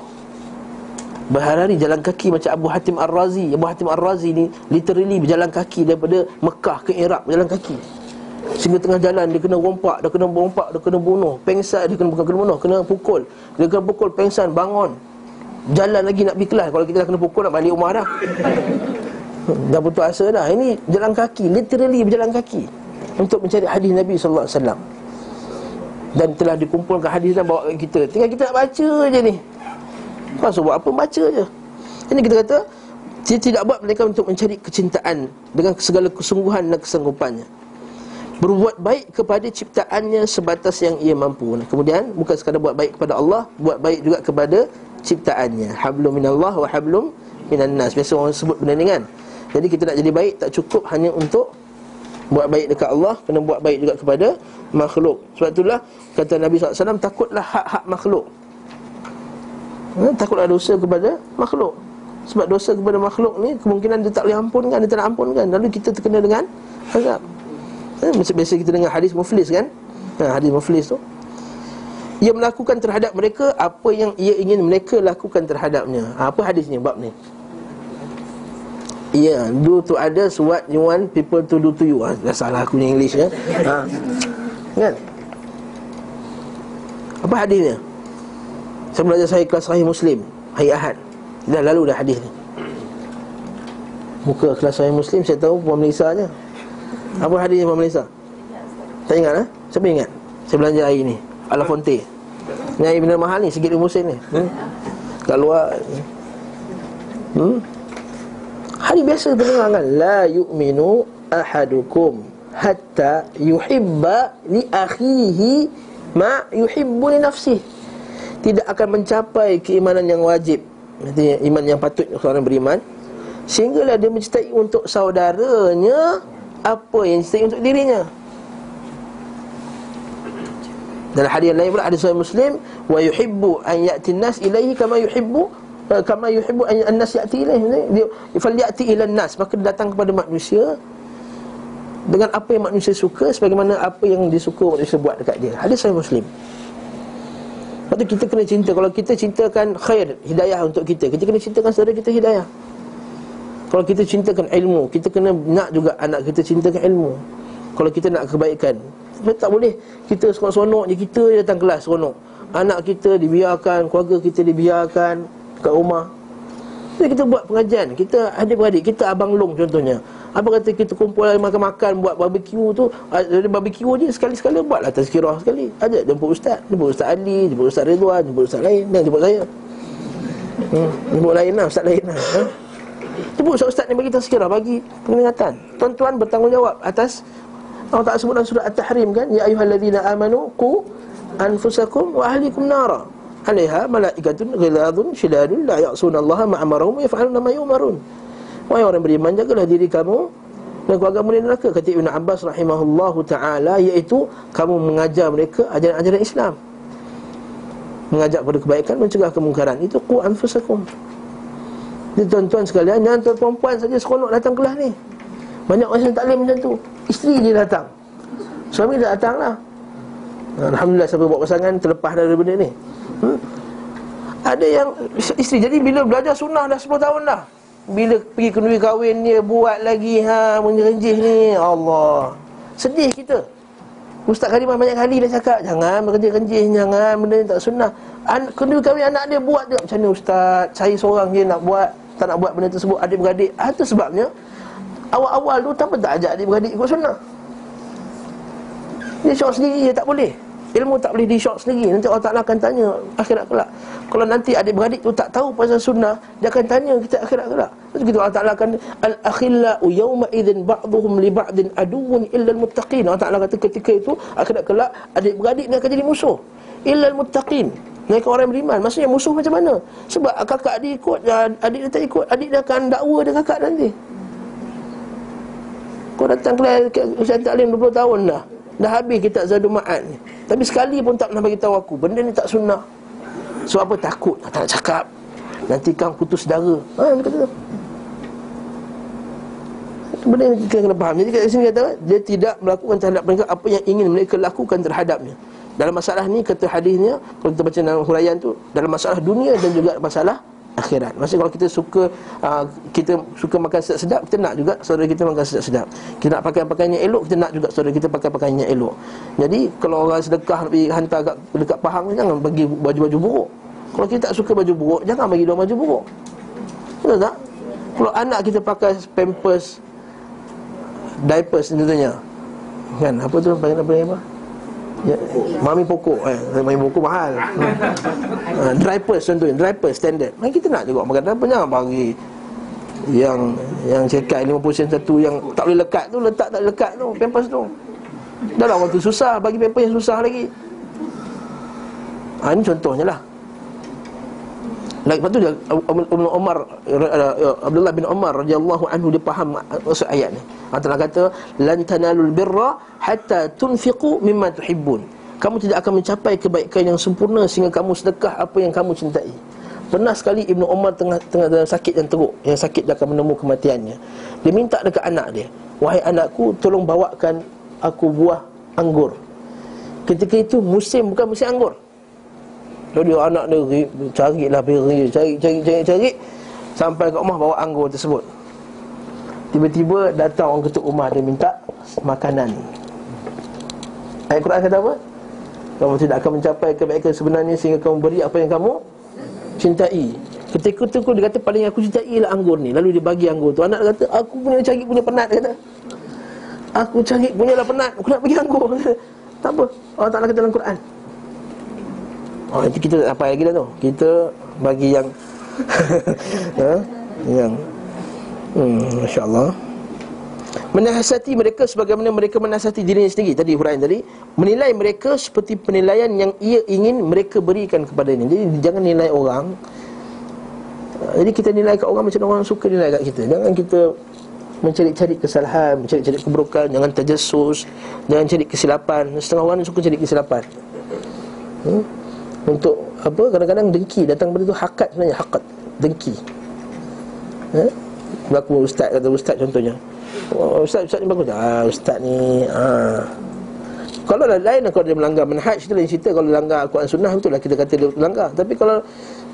Berhari-hari jalan kaki macam Abu Hatim Ar-Razi. Abu Hatim Ar-Razi ni literally berjalan kaki daripada Mekah ke Iraq berjalan kaki. Sehingga tengah jalan dia kena rompak, dia kena rompak, dia kena bunuh, pengsan, dia kena bukan kena bunuh, kena pukul. Dia kena pukul pengsan, bangun. Jalan lagi nak pergi kelas. Kalau kita dah kena pukul nak balik rumah dah. [LAUGHS] dah putus asa dah. Ini jalan kaki, literally berjalan kaki untuk mencari hadis Nabi wasallam. Dan telah dikumpulkan hadis dan bawa kita. Tinggal kita nak baca je ni. Pasal buat apa baca je. Ini kita kata dia tidak buat mereka untuk mencari kecintaan dengan segala kesungguhan dan kesanggupannya berbuat baik kepada ciptaannya sebatas yang ia mampu. Kemudian bukan sekadar buat baik kepada Allah, buat baik juga kepada ciptaannya. Hablum minallah wa hablum minan nas. Biasa orang sebut benda ni kan. Jadi kita nak jadi baik tak cukup hanya untuk Buat baik dekat Allah Kena buat baik juga kepada makhluk Sebab itulah kata Nabi SAW Takutlah hak-hak makhluk ha, Takutlah dosa kepada makhluk Sebab dosa kepada makhluk ni Kemungkinan dia tak boleh ampunkan Dia tak nak ampunkan Lalu kita terkena dengan azab ha, Biasa kita dengar hadis muflis kan ha, Hadis muflis tu ia melakukan terhadap mereka apa yang ia ingin mereka lakukan terhadapnya. Ha, apa hadisnya bab ni? Ya, yeah, do to others what you want people to do to you. Ha, dah salah aku ni English ya. Ha. Kan? Apa hadisnya? Saya belajar sahih kelas sahih Muslim, hari Ahad. Dah lalu dah hadis ni. Muka kelas sahih Muslim saya tahu Puan Melissa je. Apa hadisnya Puan Melissa? Tak ingat eh? Siapa ingat? Saya belajar hari ni. Alafonte. Ni Ibn Mahal ni, Sigit Musin ni. Hmm? Kat luar. Hmm? Hari biasa terdengar kan La yu'minu ahadukum Hatta yuhibba li akhihi Ma yuhibbu li nafsih Tidak akan mencapai keimanan yang wajib iman yang patut seorang beriman Sehinggalah dia mencintai untuk saudaranya Apa yang cintai untuk dirinya? Dalam hadis lain pula hadis sahih Muslim wa yuhibbu an ya'ti an-nas ilaihi kama yuhibbu Eh, kama yuhibbu an nas yati ilaih dia fal yati ila nas maka dia datang kepada manusia dengan apa yang manusia suka sebagaimana apa yang disuka manusia buat dekat dia. Hadis sahih muslim. Lepas tu kita kena cinta. Kalau kita cintakan khair, hidayah untuk kita Kita kena cintakan saudara kita hidayah Kalau kita cintakan ilmu Kita kena nak juga anak kita cintakan ilmu. Kalau kita nak kebaikan Tak boleh. Kita seronok-seronok je Kita datang kelas seronok. Anak kita dibiarkan Keluarga kita dibiarkan kat rumah. Jadi kita buat pengajian Kita adik-beradik Kita abang long contohnya. Apa kata kita kumpul makan-makan Buat barbecue tu Dari barbecue je Sekali-sekala buatlah tazkirah sekali. Ajak jemput ustaz Jemput ustaz Ali Jemput ustaz Ridwan Jemput ustaz lain Dan jemput saya. Hmm, Jemput lain lah Ustaz lain lah ha? Jemput ustaz-ustaz ni bagi tazkirah Bagi peringatan Tuan-tuan bertanggungjawab Atas Allah Ta'ala sebut dalam surah At-Tahrim kan Ya ayuhalladzina amanu Ku anfusakum wa ahlikum nara alaiha malaikatun ghiladun shiladun la ya'suna Allah ma amarahum yaf'aluna ma yu'marun. Wahai orang beriman jagalah diri kamu dan keluarga mu neraka kata Ibn Abbas rahimahullahu taala iaitu kamu mengajar mereka ajaran-ajaran Islam. Mengajak kepada kebaikan mencegah kemungkaran itu qu anfusakum. Jadi tuan-tuan sekalian, yang tuan perempuan saja seronok datang kelas ni. Banyak orang yang taklim macam tu. Isteri dia datang. Suami dia datang lah. Alhamdulillah siapa buat pasangan terlepas dari benda ni. Hmm? Ada yang isteri Jadi bila belajar sunnah dah 10 tahun dah Bila pergi ke negeri kahwin dia Buat lagi ha Menjerenjih ni Allah Sedih kita Ustaz Karimah banyak kali dah cakap Jangan berenjih-renjih Jangan benda ni tak sunnah An- Kena kahwin anak dia buat dia Macam ni Ustaz Saya seorang je nak buat Tak nak buat benda tersebut Adik-beradik. Ah, Itu sebabnya Awal-awal tu Tanpa tak ajak adik-beradik ikut sunnah. Dia syok sendiri dia tak boleh. Ilmu tak boleh di-shock sendiri. Nanti Allah Ta'ala akan tanya akhirat kelak. Kalau nanti adik-beradik tu tak tahu pasal sunnah Dia akan tanya kita akhirat kelak. Lepas itu Allah Ta'ala akan Al-akhillau yawma idhin ba'duhum li ba'din aduun illa al-muttaqin. Allah Ta'ala kata ketika itu Akhirat kelak adik-beradik ni akan jadi musuh. Illa al-muttaqin Mereka orang beriman. Maksudnya musuh macam mana? Sebab kakak adik ikut Adik dia tak ikut Adik dia akan dakwa dia kakak nanti. Kau datang kelas Usaha Taklim 20 tahun dah. Dah habis kita Zadul Ma'ad ni. Tapi sekali pun tak pernah bagi tahu aku. Benda ni tak sunnah. Sebab apa? Takut. Tak nak cakap. Nanti kau putus saudara. Ha, dia kata tu. Benda yang kita kena faham. Jadi kat sini kata Dia tidak melakukan terhadap mereka Apa yang ingin mereka lakukan terhadapnya Dalam masalah ni kata hadisnya Kalau kita baca dalam huraian tu Dalam masalah dunia dan juga masalah akhirat. Maksudnya kalau kita suka uh, kita suka makan sedap-sedap, kita nak juga saudara kita makan sedap-sedap. Kita nak pakai pakaian yang elok, kita nak juga saudara kita pakai pakaian yang elok. Jadi kalau orang sedekah pergi hantar kat dekat pahang jangan bagi baju-baju buruk. Kalau kita tak suka baju buruk, jangan bagi dia baju buruk. Betul tak? Kalau anak kita pakai pampers diapers tentunya. Kan? Apa tu panggil apa apa? Ya, mami pokok eh, Mami pokok mahal. Ha, [LAUGHS] Dry purse contohnya Dry purse standard. Mari kita nak juga. Makan apa Jangan bagi Yang Yang cekai 50 sen satu Yang tak boleh lekat tu Letak tak lekat tu Pampers tu. Dah lah waktu susah Bagi pampers yang susah lagi. Ha, Ini contohnya lah Lepas tu dia Ibn Umar Abdullah bin Umar radhiyallahu anhu dia faham maksud ayat ni. Allah Taala kata lan tanalul birra hatta tunfiqu mimma tuhibbun. Kamu tidak akan mencapai kebaikan yang sempurna sehingga kamu sedekah apa yang kamu cintai. Pernah sekali Ibnu Umar tengah tengah dalam sakit yang teruk, yang sakit dia akan menemu kematiannya. Dia minta dekat anak dia, "Wahai anakku, tolong bawakan aku buah anggur." Ketika itu musim bukan musim anggur. Dia anak dia carilah beri, cari cari cari cari sampai ke rumah bawa anggur tersebut. Tiba-tiba datang orang ketuk rumah dia minta makanan. Ayat Quran kata apa? Kamu tidak akan mencapai kebaikan sebenarnya sehingga kamu beri apa yang kamu cintai. Ketika itu dia kata paling aku cintai ialah anggur ni. Lalu dia bagi anggur tu. Anak kata aku punya cari punya penat dia kata. Aku cari punya lah penat. Aku nak bagi anggur. [LAUGHS] tak apa. Allah Taala kata dalam Quran. Oh, nanti kita tak apa lagi dah tu. Kita bagi yang [LAUGHS] ha? yang. Hmm, masya-Allah. Menasihati mereka sebagaimana mereka menasihati dirinya sendiri. Tadi huraian tadi Menilai mereka seperti penilaian yang ia ingin mereka berikan kepada ini Jadi jangan nilai orang. Jadi kita nilai kat orang macam orang suka nilai kat kita. Jangan kita mencari-cari kesalahan Mencari-cari keburukan. Jangan terjesus. Jangan cari kesilapan. Setengah orang suka cari kesilapan. Hmm? Untuk apa kadang-kadang dengki Datang pada itu hakat sebenarnya Hakat Dengki. Eh? Berlaku ustaz kata ustaz contohnya. Oh, ustaz, ustaz ni bagus. Ah, ustaz ni ah. Kalau lah lain kalau dia melanggar manhaj Itu lain cerita. Kalau langgar Al-Quran Sunnah Itulah kita kata dia melanggar. Tapi kalau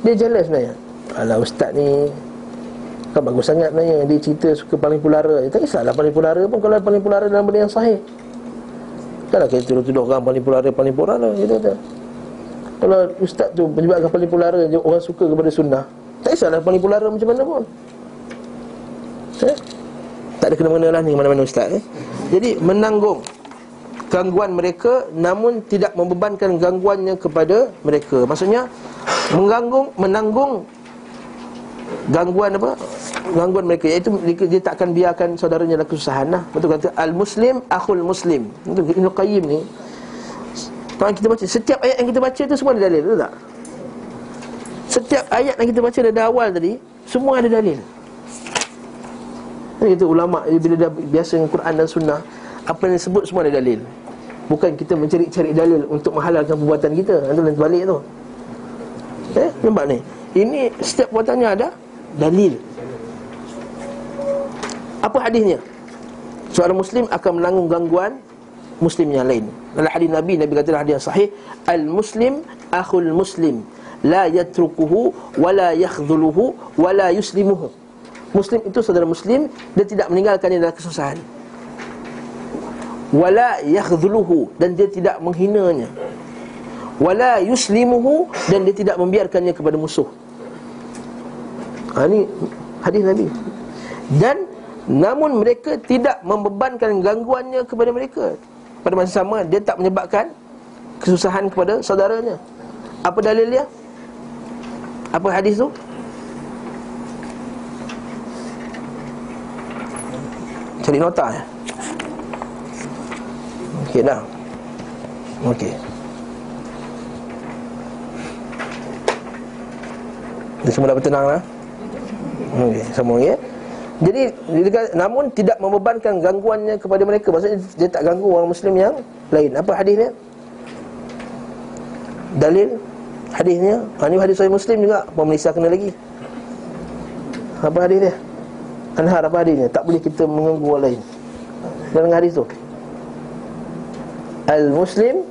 dia jelas sebenarnya Alah ustaz ni Kan bagus sangat sebenarnya. Dia cerita suka paling pulara. Eh, Tak kisahlah paling pulara pun Kalau paling pulara dalam benda yang sahih. Taklah kita tuduh-tuduh orang paling pulara Paling pulara gitu kata Kalau ustaz tu menyebabkan paling pulara Orang suka kepada sunnah Tak kisahlah paling pulara macam mana pun Eh? Tak ada kena-mengena lah ni mana-mana ustaz eh? Jadi menanggung Gangguan mereka Namun tidak membebankan gangguannya kepada mereka Maksudnya Mengganggung, menanggung Gangguan apa? Gangguan mereka Iaitu dia tak akan biarkan saudaranya dalam kesusahan lah Betul kata Al-Muslim, Akhul Muslim Ibn Qayyim ni Kalau kita baca Setiap ayat yang kita baca tu semua ada dalil Betul tak? Setiap ayat yang kita baca dari awal tadi Semua ada dalil ini kata ulama bila dah biasa dengan Quran dan Sunnah, apa yang disebut semua ada dalil. Bukan kita mencari-cari dalil untuk menghalalkan perbuatan kita. Itu lain balik tu. Eh, nampak ni. Ini setiap perbuatannya ada dalil. Apa hadisnya? Seorang muslim akan menanggung gangguan muslim yang lain. Dalam hadis Nabi, Nabi kata dalam hadis yang sahih, al-muslim akhul muslim. La yatrukuhu wa la yakhdhuluhu wa la yuslimuhu. Muslim itu saudara muslim Dia tidak meninggalkannya dalam kesusahan. Wala yakhdhuluhu Dan dia tidak menghinanya. Wala yuslimuhu Dan dia tidak membiarkannya kepada musuh. Ha, Ini hadis Nabi. Dan Namun mereka tidak membebankan gangguannya kepada mereka Pada masa sama Dia tak menyebabkan Kesusahan kepada saudaranya Apa dalil dia? Apa hadis tu? Cari nota ya. Okey dah. Okey. Dia semua dah bertenang lah Okey, sama ya. Jadi namun tidak membebankan gangguannya kepada mereka. Maksudnya dia tak ganggu orang muslim yang lain. Apa hadisnya? Dalil hadisnya. Ha, ini hadis sahih Muslim juga. Malaysia kena lagi? Apa hadis dia? Anhar apa hadisnya Tak boleh kita mengganggu orang lain Dalam hadis tu Al-Muslim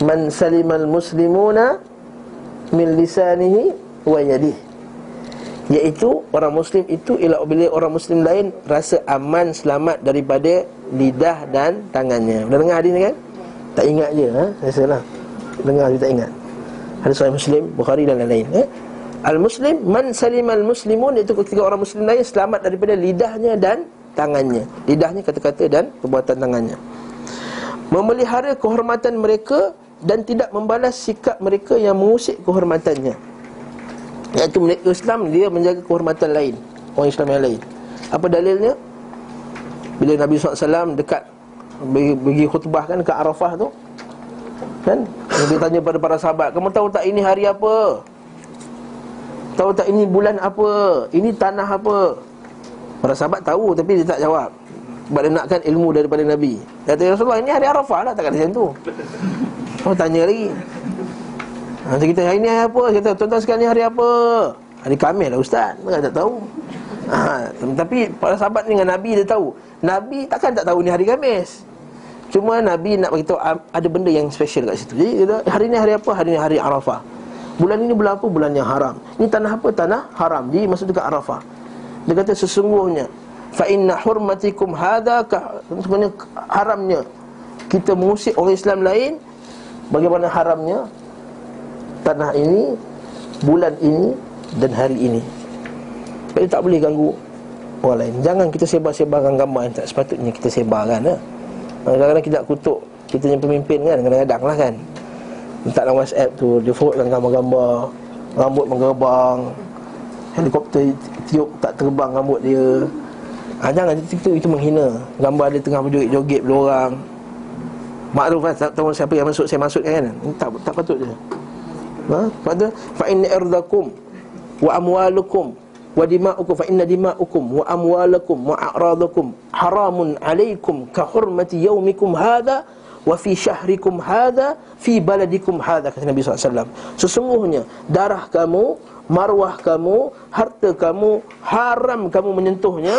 Man salimal muslimuna Min lisanihi Wa yadih Iaitu orang Muslim itu Ialah bila orang Muslim lain Rasa aman selamat daripada Lidah dan tangannya Dah dengar hadis ni kan? Tak ingat je ha? Rasalah Dengar je tak ingat Hadis Sahih Muslim Bukhari dan lain-lain eh? Al-Muslim Man salimal muslimun Iaitu ketika orang Muslim lain Selamat daripada lidahnya dan tangannya Lidahnya kata-kata dan perbuatan tangannya Memelihara kehormatan mereka Dan tidak membalas sikap mereka Yang mengusik kehormatannya Iaitu Islam Dia menjaga kehormatan lain Orang Islam yang lain Apa dalilnya? Bila Nabi SAW dekat Bagi khutbah kan ke Arafah tu Kan? Nabi tanya pada para sahabat Kamu tahu tak ini hari apa? Tahu tak ini bulan apa? Ini tanah apa? Para sahabat tahu tapi dia tak jawab. Sebab dia nakkan ilmu daripada Nabi. Kata, "Ya Rasulullah, ini hari Arafah lah, tak kata macam tu." Oh, tanya lagi. Nanti kita hari ni hari apa? Kita tuan-tuan sekalian ni hari apa? Hari Khamis lah ustaz. Mereka tak tahu. Ha, tapi para sahabat dengan Nabi dia tahu. Nabi takkan tak tahu ni hari Khamis. Cuma Nabi nak beritahu ada benda yang special kat situ. Jadi dia, hari ni hari apa? Hari ni hari Arafah. Bulan ini bulan apa? Bulan yang haram. Ini tanah apa? Tanah haram. Jadi masuk dekat Arafah. Dia kata sesungguhnya fa inna hurmatikum hadha ka sebenarnya haramnya kita mengusik orang Islam lain bagaimana haramnya tanah ini bulan ini dan hari ini. Jadi tak boleh ganggu orang lain. Jangan kita sebar-sebarkan gambar yang tak sepatutnya kita sebarkan ya. Kadang-kadang kita kutuk kita yang pemimpin kan kadang-kadang lah kan. Letak dalam WhatsApp tu Dia forwardkan gambar-gambar Rambut menggerbang Helikopter tiup tak terbang rambut dia ha, Jangan itu, itu menghina Gambar dia tengah berjoget-joget pada orang Makruf kan tahu siapa yang masuk Saya masuk kan Tak, tak patut je ha? Tu Fa inna irdakum Wa amwalukum Wa dima'ukum Fa inna dima'ukum Wa amwalukum Wa a'radakum Haramun alaikum Ka hurmati yaumikum hadha wa fi syahrikum hadha fi baladikum hadha kata Nabi SAW sesungguhnya darah kamu marwah kamu harta kamu haram kamu menyentuhnya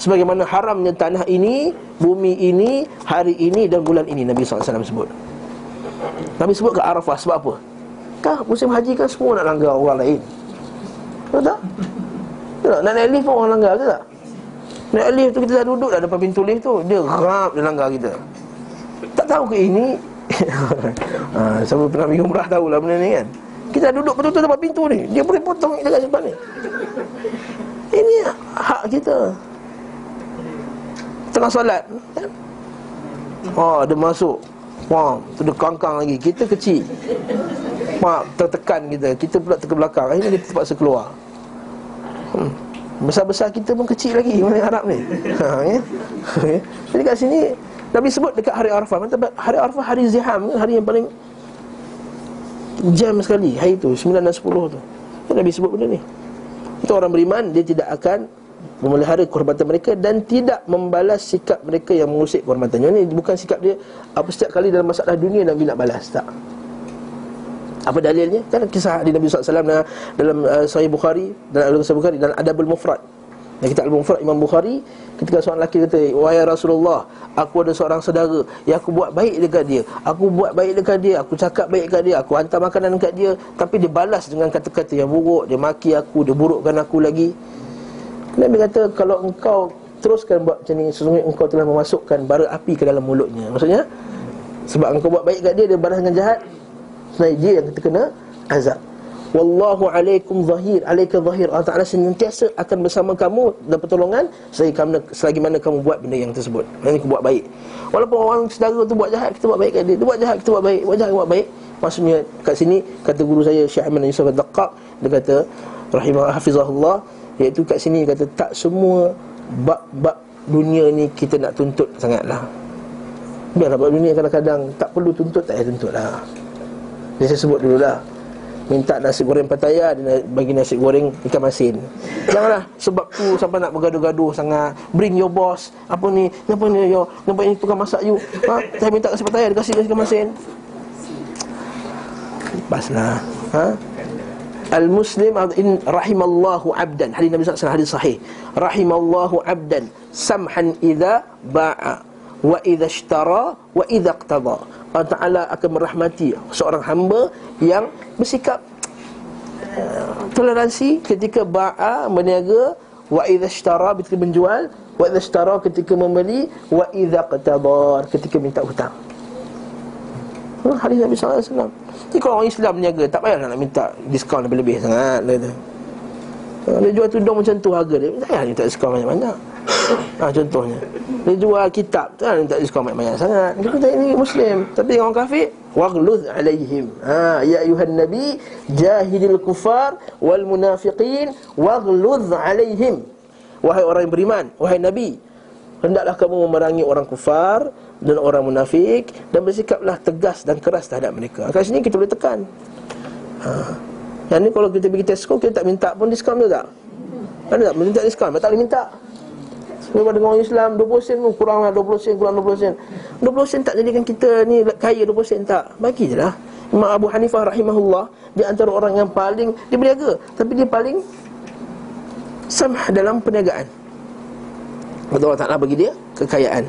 sebagaimana haramnya tanah ini bumi ini hari ini dan bulan ini Nabi SAW sebut. Nabi sebut ke Arafah sebab apa kah? Musim haji kan semua nak langgar orang lain. Betul tak? Tak? Nak naik lift pun orang langgar ke tak? Naik lift tu kita dah duduk dah depan pintu lift tu dia rap dia langgar kita. Tak tahu ke ini? Ha, [LAUGHS] Siapa pernah pergi umrah tahulah benda ni kan. Kita duduk betul-betul tempat pintu ni Dia boleh potong kita kat ni. Ini hak kita. Tengah solat kan? Oh, dia masuk Wah, tu dia kangkang lagi. Kita kecil. Mak, tertekan kita. Kita pula terkebelakang Akhirnya kita terpaksa keluar. Hmm. Besar-besar kita pun kecil lagi. Mana harap ni? Ha, ya? Jadi kat sini Nabi sebut dekat hari Arafah. Hari Arafah hari ziham Hari yang paling Jam sekali. Hari itu 9 dan 10 tu. Nabi sebut benda ni. Itu orang beriman Dia tidak akan Memelihara kehormatan mereka Dan tidak membalas sikap mereka Yang mengusik kehormatannya Ini bukan sikap dia Apa setiap kali dalam masalah dunia Nabi nak balas Tak apa dalilnya? Kan kisah di Nabi SAW dalam uh, Sahih Bukhari dan Sahih Bukhari dan Adabul Mufrad. Dan kita Al-Mufrad Imam Bukhari Ketika seorang lelaki kata Wahai Rasulullah Aku ada seorang saudara Yang aku buat baik dekat dia Aku buat baik dekat dia Aku cakap baik dekat dia Aku hantar makanan dekat dia Tapi dia balas dengan kata-kata yang buruk Dia maki aku Dia burukkan aku lagi Nabi kata Kalau engkau teruskan buat macam ni Sesungguhnya engkau telah memasukkan bara api ke dalam mulutnya. Maksudnya Sebab engkau buat baik dekat dia Dia balas dengan jahat Sebenarnya dia yang kena azab. Wallahu alaikum zahir. Alaika zahir. Allah Ta'ala senantiasa akan bersama kamu Dan pertolongan Selagi, kamu, selagi mana kamu buat benda yang tersebut. Maksudnya kamu buat baik. Walaupun orang saudara tu buat jahat Kita buat baik kat dia. Dia buat jahat, kita buat baik. Buat jahat, buat baik. Maksudnya kat sini Kata guru saya Syekh Ahmad Yusuf Al-Daqqaq Dia kata Rahimah Hafizahullah Iaitu kat sini kata tak semua Bab-bab dunia ni Kita nak tuntut sangatlah Biarlah bab dunia kadang-kadang Tak perlu tuntut Tak payah tuntut lah saya sebut dulu lah minta nasi goreng Pattaya dia bagi nasi goreng ikan masin. Janganlah sebab tu sampai nak bergaduh-gaduh sangat. Bring your boss. Apa ni? Kenapa ni yo? Kenapa ini tukang masak you? Ha? Saya minta nasi Pattaya dia kasih ikan masin. Paslah. Ha? Al-Muslim in rahimallahu abdan. Hadis Nabi SAW hadis sahih. Rahimallahu abdan. Samhan idha ba'a Wa idha ishtara Wa idha qtada Allah Ta'ala akan merahmati seorang hamba yang bersikap uh, toleransi ketika ba'a berniaga wa idza ishtara ketika menjual wa idza ishtara ketika membeli wa idza qatadar ketika minta hutang hadis Nabi wasallam. Jadi kalau orang Islam berniaga tak payah nak minta diskaun lebih-lebih sangat kata. Dia jual tudung macam tu harga dia Tak payah minta diskaun banyak-banyak. [COUGHS] Ha, Contohnya. Dia jual kitab Tak minta diskaun banyak-banyak sangat. Dia kata ini Muslim Tapi orang kafir Waghluz alaihim. Ha, Ya ayuhan Nabi Jahidil kufar Wal munafiqin Waghluz alaihim. Wahai orang yang beriman Wahai Nabi Hendaklah kamu memerangi orang kufar Dan orang munafik Dan bersikaplah tegas dan keras terhadap mereka. Kat sini kita boleh tekan. Ha. Yang ni kalau kita pergi Tesco Kita tak minta pun diskaun tak? Ada tak? Minta diskaun, tak boleh minta. Sebab pada orang Islam 20 sen pun kurang lah 20 sen, kurang 20 sen. 20 sen tak jadikan kita ni kaya 20 sen tak. Bagi je lah. Imam Abu Hanifah rahimahullah Di antara orang yang paling Dia berniaga Tapi dia paling Samh dalam perniagaan. Allah Ta'ala bagi dia kekayaan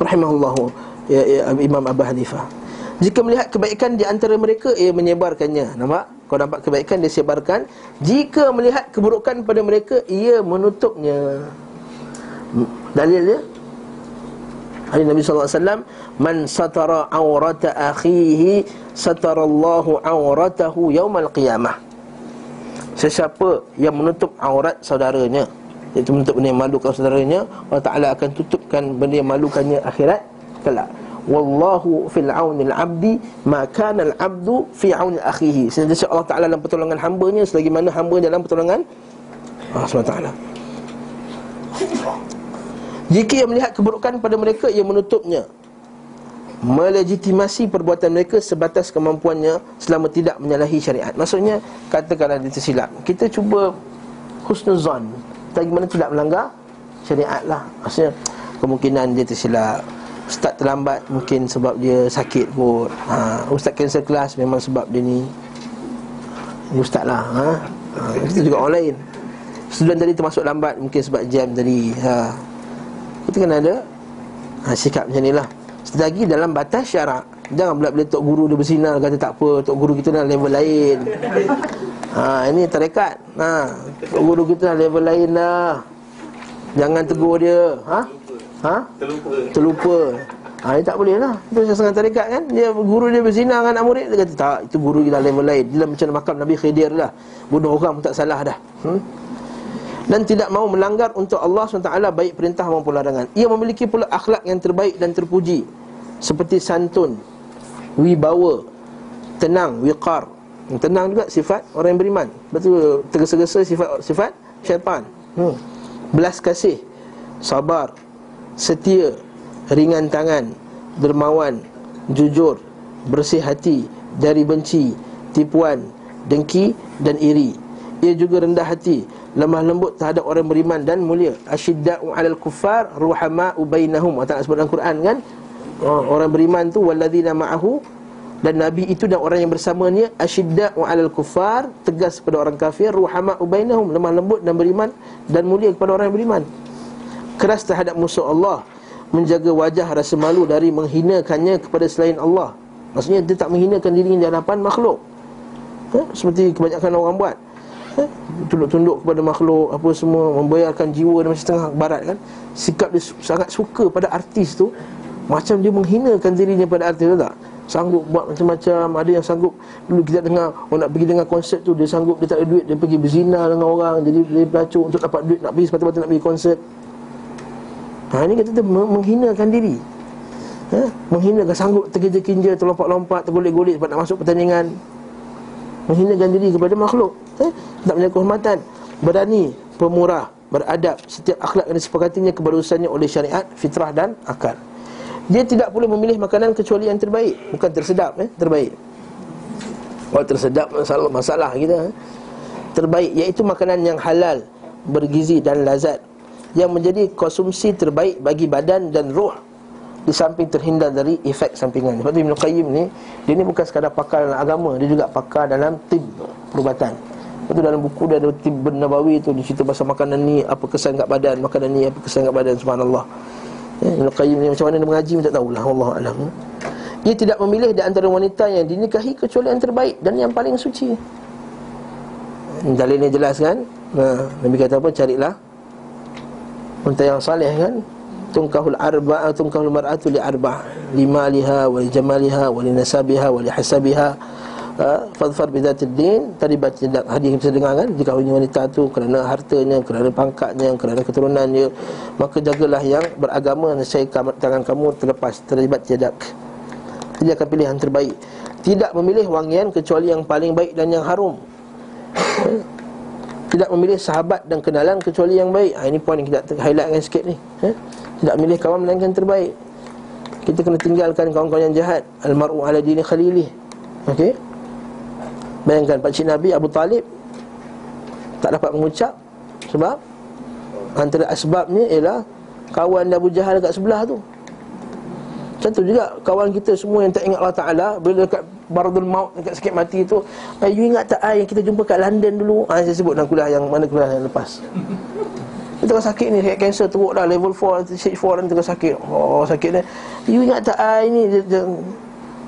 Rahimahullah ya, ya, Imam Abu Hanifah Jika melihat kebaikan di antara mereka Ia menyebarkannya. Nampak? Kau nampak kebaikan dia sebarkan. Jika melihat keburukan pada mereka Ia menutupnya. Dalil dia? Hadis Nabi SAW Man satara awrata akhihi Satarallahu awratahu yawmal qiyamah. Sesiapa yang menutup aurat saudaranya Iaitu menutup benda yang malukan saudaranya Allah Ta'ala akan tutupkan benda yang malukannya akhirat Kelak. Wallahu fil aunil abdi Maka al abdu fi aunil akhihi. Sehingga Allah Ta'ala dalam pertolongan hambanya Selagi mana hamba dalam pertolongan Allah SWT jika ia melihat keburukan pada mereka Ia menutupnya. Melegitimasi perbuatan mereka Sebatas kemampuannya Selama tidak menyalahi syariat. Maksudnya Katakanlah dia tersilap Kita cuba Husnuzan Bagaimana tidak melanggar? Syariat lah. Maksudnya Kemungkinan dia tersilap. Ustaz terlambat Mungkin sebab dia sakit pun ha, Ustaz cancel kelas Memang sebab dia ni Ini ustaz lah ha? Ha, Kita juga orang lain. Student tadi termasuk lambat Mungkin sebab jam tadi ha. Kita kena ada ha, Sikap macam ni lah. Selagi dalam batas syarak Jangan pula bila Tok Guru dia bersinar Kata tak apa Tok Guru kita dah level lain. Ha, Ini tarekat ha, Tok Guru kita dah level lain dah. Jangan tegur dia. Ha? Ha? Terlupa. Terlupa. Ha, ini tak boleh lah. Itu sangat tarekat kan? Dia, Guru dia berzina dengan anak murid. Dia kata tak Itu guru kita level lain. Dia macam makam Nabi Khidir lah. Bunuh orang pun tak salah dah. Hmm? dan tidak mau melanggar untuk Allah SWT baik perintah maupun larangan. Ia memiliki pula akhlak yang terbaik dan terpuji. Seperti santun, wibawa, tenang, wiqar. Tenang juga sifat orang yang beriman. Betul tergesa-gesa sifat sifat syaitan. Hmm. Belas kasih, sabar, setia, ringan tangan, dermawan, jujur, bersih hati, dari benci, tipuan, dengki dan iri. Ia juga rendah hati, lemah lembut terhadap orang beriman dan mulia asyidda'u 'alal kuffar ruhama'u bainahum Ta'ala sebut dalam Quran kan orang beriman tu walladzina ma'ahu dan nabi itu dan orang yang bersamanya asyidda'u 'alal kuffar tegas kepada orang kafir ruhama'u bainahum lemah lembut dan beriman dan mulia kepada orang yang beriman. Keras terhadap musuh Allah menjaga wajah rasa malu dari menghinakannya kepada selain Allah. Maksudnya dia tak menghinakan dirinya di hadapan makhluk. Ha? seperti kebanyakan orang buat. Eh, tunduk-tunduk kepada makhluk apa semua membayarkan jiwa dan macam setengah barat kan. Sikap dia sangat suka pada artis tu macam dia menghinakan dirinya pada artis tu tak? Sanggup buat macam-macam ada yang sanggup dulu kita dengar orang nak pergi dengar konsert tu dia sanggup dia tak ada duit dia pergi berzina dengan orang jadi dia pelacur untuk dapat duit nak pergi sepatutnya nak pergi konsert. Ha ini kata dia menghinakan diri. Ha? menghinakan sanggup terkeja-kinja terlompat-lompat tergolek-golek sebab nak masuk pertandingan. Menghinakan diri kepada makhluk. Eh? tak punya kehormatan. Berani pemurah beradab setiap akhlak yang disepakatinya kebarusannya oleh syariat fitrah dan akal dia tidak boleh memilih makanan kecuali yang terbaik bukan tersedap eh terbaik kalau tersedap masalah masalah kita eh? terbaik iaitu makanan yang halal bergizi dan lazat yang menjadi konsumsi terbaik bagi badan dan roh di samping terhindar dari efek sampingan. Sebab tu Ibn Qayyim ni dia ni bukan sekadar pakar dalam agama, dia juga pakar dalam tib perubatan. Sebab tu dalam buku dia ada tib Nabawi tu dia cerita pasal makanan ni apa kesan kat badan, makanan ni apa kesan kat badan subhanallah. Ibn Qayyim ni macam mana dia mengaji pun tak tahulah Allah alam. Ia tidak memilih di antara wanita yang dinikahi kecuali yang terbaik dan yang paling suci. Dalilnya jelas kan? Nah, Nabi kata apa? Carilah wanita yang saleh kan? tunkahul arba'a tunkahul mar'atu li arba' limaliha wa jamaliha wa li nasabiha wa li hasabiha fadfar bidatid din tadi baca hadis kita dengar kan jika wanita tu kerana hartanya kerana pangkatnya kerana keturunannya maka jagalah yang beragama nescaya tangan kamu terlepas terlibat jadak dia akan pilih yang terbaik. Tidak memilih wangian kecuali yang paling baik dan yang harum. [COUGHS] Tidak memilih sahabat dan kenalan kecuali yang baik. Ha, ini poin yang kita highlightkan sikit ni. Eh? tidak milih kawan melainkan terbaik. Kita kena tinggalkan kawan-kawan yang jahat. Almaru ala dini khalilih. Okey Bayangkan Pakcik Nabi Abu Talib Tak dapat mengucap. Sebab? Antara asbabnya ialah Kawan Abu Jahal dekat sebelah tu. Macam tu juga Kawan kita semua yang tak ingat Allah Ta'ala Bila dekat Baradul Maut Dekat sakit mati tu eh, You ingat tak yang kita jumpa kat London dulu? Ah, Saya sebut dalam kuliah yang Mana kuliah yang lepas. Dia tengah sakit ni Sakit kanser teruk dah Level 4 Stage 4 dan tengah sakit. Oh sakit ni You ingat tak ay ni? Dia, dia,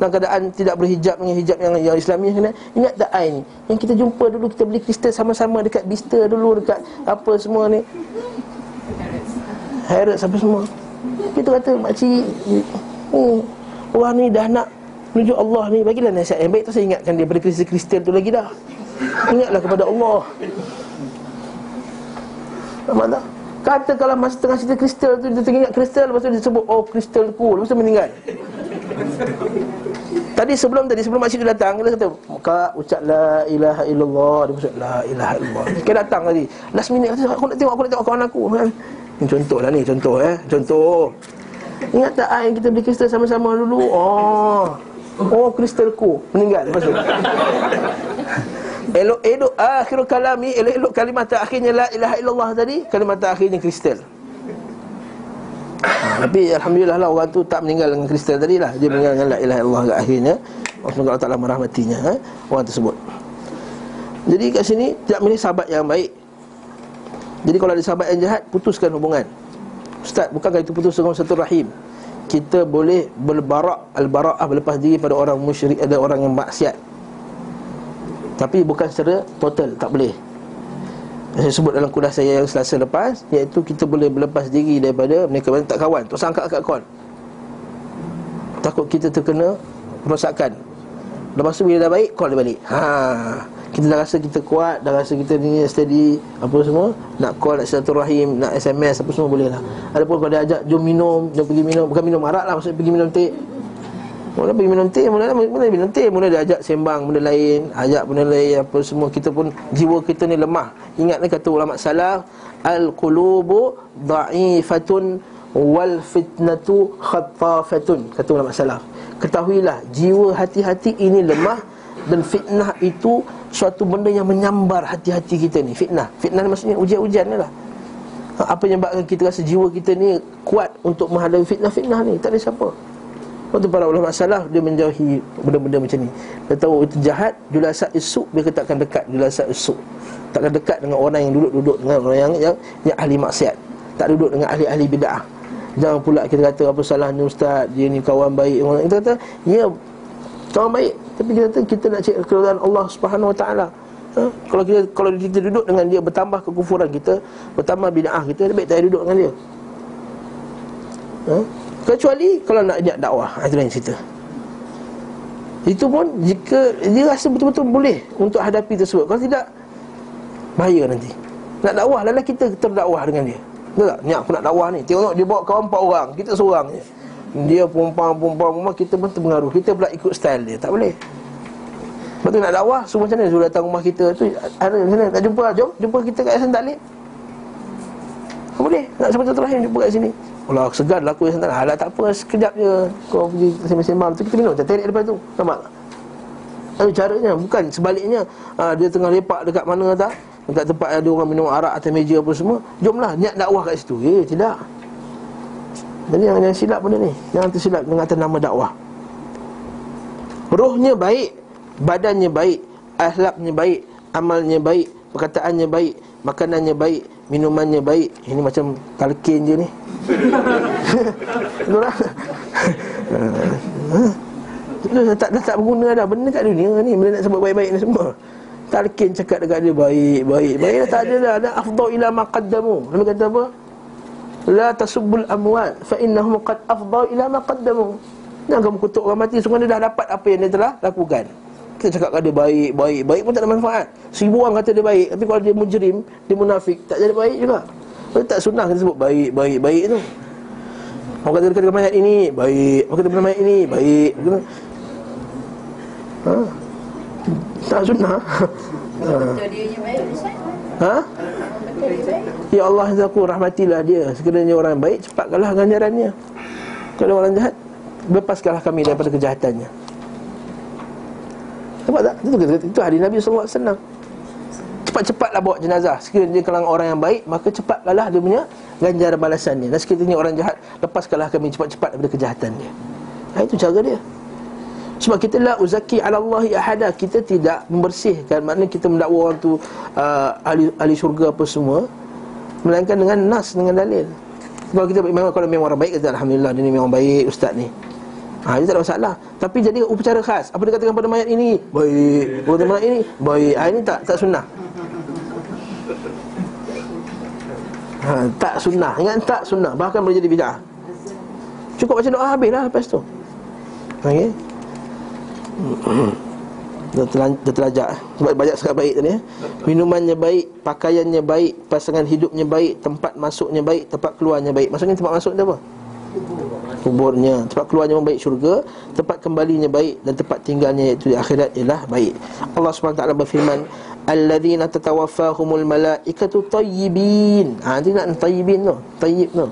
dalam keadaan tidak berhijab dengan hijab yang yang Islami kena ingat tak ai ni yang kita jumpa dulu kita beli kristal sama-sama dekat Bista dulu dekat apa semua ni. Harrods apa semua. Kita kata makcik hmm, orang ni dah nak menuju Allah ni. Bagilah nasihat yang baik tu saya ingatkan dia pada kristal-kristal tu lagi dah. Ingatlah kepada Allah. Nampak tak? Kata kalau masa tengah cerita kristal tu Dia teringat kristal Lepas tu dia sebut Oh kristalku Lepas tu meninggal Tadi sebelum tadi Sebelum makcik tu datang Dia kata Kak ucap la ilaha illallah. Dia ucap la ilaha illallah. Dia datang tadi. Last minute kata Aku nak tengok Aku nak tengok kawan aku. Ini contoh lah ni Contoh eh. Contoh. Ingat tak yang kita beli kristal sama-sama dulu? Oh. Oh kristalku Meninggal Lepas tu. [LAUGHS] Elok-elok akhirul kalami Elok-elok kalimat akhirnya La ilaha illallah tadi Kalimat akhirnya kristal ha, Tapi Alhamdulillah lah Orang tu tak meninggal dengan kristal tadi lah. Dia meninggal dengan La ilaha illallah kat akhirnya. Semoga Allah Ta'ala merahmatinya ha? Orang tersebut. Jadi kat sini Tidak milih sahabat yang baik. Jadi kalau ada sahabat yang jahat Putuskan hubungan. Ustaz, bukankah itu putus dengan satu rahim? Kita boleh berbarak Al-bara'ah berlepas diri pada orang musyrik Ada orang yang maksiat. Tapi bukan secara total Tak boleh Saya sebut dalam kuliah saya yang selasa lepas Iaitu kita boleh berlepas diri daripada Mereka tak kawan. Tak sangka angkat kawan Takut kita terkena Rosakan Lepas tu bila dah baik Call dia balik. Ha. Kita dah rasa kita kuat Dah rasa kita ni steady Apa semua Nak call, nak rahim Nak SMS Apa semua boleh lah. Adapun kalau dia ajak Jom minum Jom pergi minum Bukan minum arak lah Maksudnya pergi minum teh Mula pergi minum teh, mula mula minum teh, mula dia ajak sembang benda lain, ajak benda lain apa semua kita pun jiwa kita ni lemah. Ingat ni kata ulama salaf, al-qulubu dha'ifatun wal fitnatu khattafatun kata ulama salaf. Ketahuilah jiwa hati-hati ini lemah dan fitnah itu suatu benda yang menyambar hati-hati kita ni. Fitnah. Fitnah maksudnya ujian-ujian ni lah. Apa yang menyebabkan kita rasa jiwa kita ni kuat untuk menghadapi fitnah-fitnah ni? Tak ada siapa. Waktu para ulama salaf dia menjauhi benda-benda macam ni. Dia tahu itu jahat, julasa isuk dia takkan dekat julasa isuk. Takkan dekat dengan orang yang duduk-duduk dengan orang yang yang, yang ahli maksiat. Tak duduk dengan ahli-ahli bidah. Jangan pula kita kata apa salahnya ustaz, dia ni kawan baik orang. Kita kata, ya kawan baik, tapi kita kata kita nak cek keridhaan Allah Subhanahu Wa Taala. Ha? Kalau kita kalau kita duduk dengan dia bertambah kekufuran kita, bertambah bid'ah kita, lebih tak duduk dengan dia. Ha? Kecuali kalau nak ajak dakwah. Ha, Itu lain cerita. Itu pun jika dia rasa betul-betul boleh Untuk hadapi tersebut. Kalau tidak Bahaya nanti. Nak dakwah Lalu kita terdakwah dengan dia. Betul tak? Ni aku nak dakwah ni. Tengok dia bawa kawan empat orang. Kita seorang je. Dia perempuan-perempuan Kita pun terpengaruh. Kita pula ikut style dia. Tak boleh. Lepas tu nak dakwah Semua macam mana? Suruh datang rumah kita. Tu Ada macam mana? Tak jumpa Jom Jumpa kita kat Yayasan Taklim. Boleh. Nak sebentar terakhir Jumpa kat sini Allah segan lah aku yang sana Alah tak apa sekejap je. Kau pergi sembang-sembang. Tu Kita minum terik lepas tu. Nampak? Tak? Tapi caranya bukan. Sebaliknya ha, Dia tengah lepak dekat mana tak? Dekat tempat ada orang minum arak atas meja apa semua. Jomlah niat dakwah kat situ. Eh tidak. Jadi yang, yang silap benda ni. Yang tersilap dengan atas nama dakwah. Rohnya baik Badannya baik Ahlaknya baik Amalnya baik Perkataannya baik Makanannya baik Minumannya baik. Ini macam talkin je ni. [LAUGHS] Betul tak? tak, dah tak berguna dah. Benda kat dunia ni Benda nak sebut baik-baik ni semua. Talkin cakap dekat dia Baik, baik, baik. Dah tak ada dah. Ada afdau ila maqaddamu Nabi kata apa? La tasubbul amwat Fa innahum qad afdau ila maqaddamu Jangan kamu kutuk orang mati. Sungguh dia dah dapat apa yang dia telah lakukan Kita cakap kat dia baik, baik, baik pun tak ada manfaat. Seribu orang kata dia baik Tapi kalau dia mujrim Dia munafik Tak jadi baik juga. Kalau tak sunnah kita sebut baik, baik, baik tu. Orang kata dekat mayat ini Baik. Orang kata dekat mayat ini Baik. Ha? Tak sunnah. [LAUGHS] Ha? ha? Ya Allah aku rahmatilah dia. Sekiranya orang baik Cepatkanlah ganjarannya. Kalau orang jahat Lepaskanlah kami daripada kejahatannya Nampak tak? Itu, itu, itu hadis Nabi SAW Cepat-cepatlah bawa jenazah. Sekiranya kalangan orang yang baik Maka cepatlah dia punya ganjaran balasannya. Dan sekiranya orang jahat Lepaskanlah kami cepat-cepat daripada kejahatan dia ha, Itu cara dia. Sebab kita la uzaki ala Allahi ahada. Kita tidak membersihkan. Maknanya kita mendakwa orang tu uh, ahli, ahli syurga apa semua Melainkan dengan nas, dengan dalil. Kalau kita memang kalau memang orang baik Kita Alhamdulillah dia ni memang baik ustaz ni Ha, itu tak ada masalah. Tapi jadi upacara khas. Apa dia katakan pada mayat ini? Baik. Pada mayat ini? Baik. Ha, Ini tak tak sunnah. Ha, Tak sunnah. Ingat tak sunnah. Bahkan boleh jadi bid'ah. Cukup baca doa habislah lepas tu. Okey. Dah, terlan, dah terlajak. Sebab banyak sangat baik tadi ya. Minumannya baik Pakaiannya baik Pasangan hidupnya baik Tempat masuknya baik Tempat keluarnya baik. Maksudnya tempat masuk tu apa? Kuburnya. Tempat keluarnya baik syurga Tempat kembalinya baik Dan tempat tinggalnya iaitu di akhirat ialah baik. Allah SWT berfirman Alladzina tatawaffahumul malaikatu tayyibin. Ha nanti nak tayyibin tu Tayyib tu.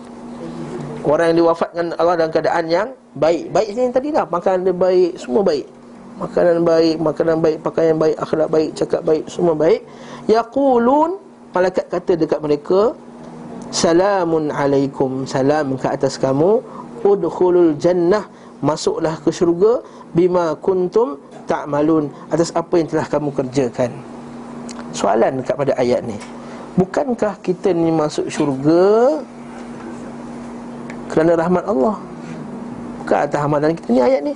Orang yang diwafatkan Allah dalam keadaan yang baik. Baik sini tadi dah Makanan dia baik Semua baik. Makanan baik, makanan baik, pakaian baik, akhlak baik, cakap baik, semua baik. Yaqulun malaikat kata dekat mereka, Salamun alaikum, salam ke atas kamu. Udkhulul jannah, masuklah ke syurga bima kuntum ta'malun atas apa yang telah kamu kerjakan. Soalan dekat pada ayat ni. Bukankah kita ni masuk syurga kerana rahmat Allah? Bukan atas amalan kita ni ayat ni.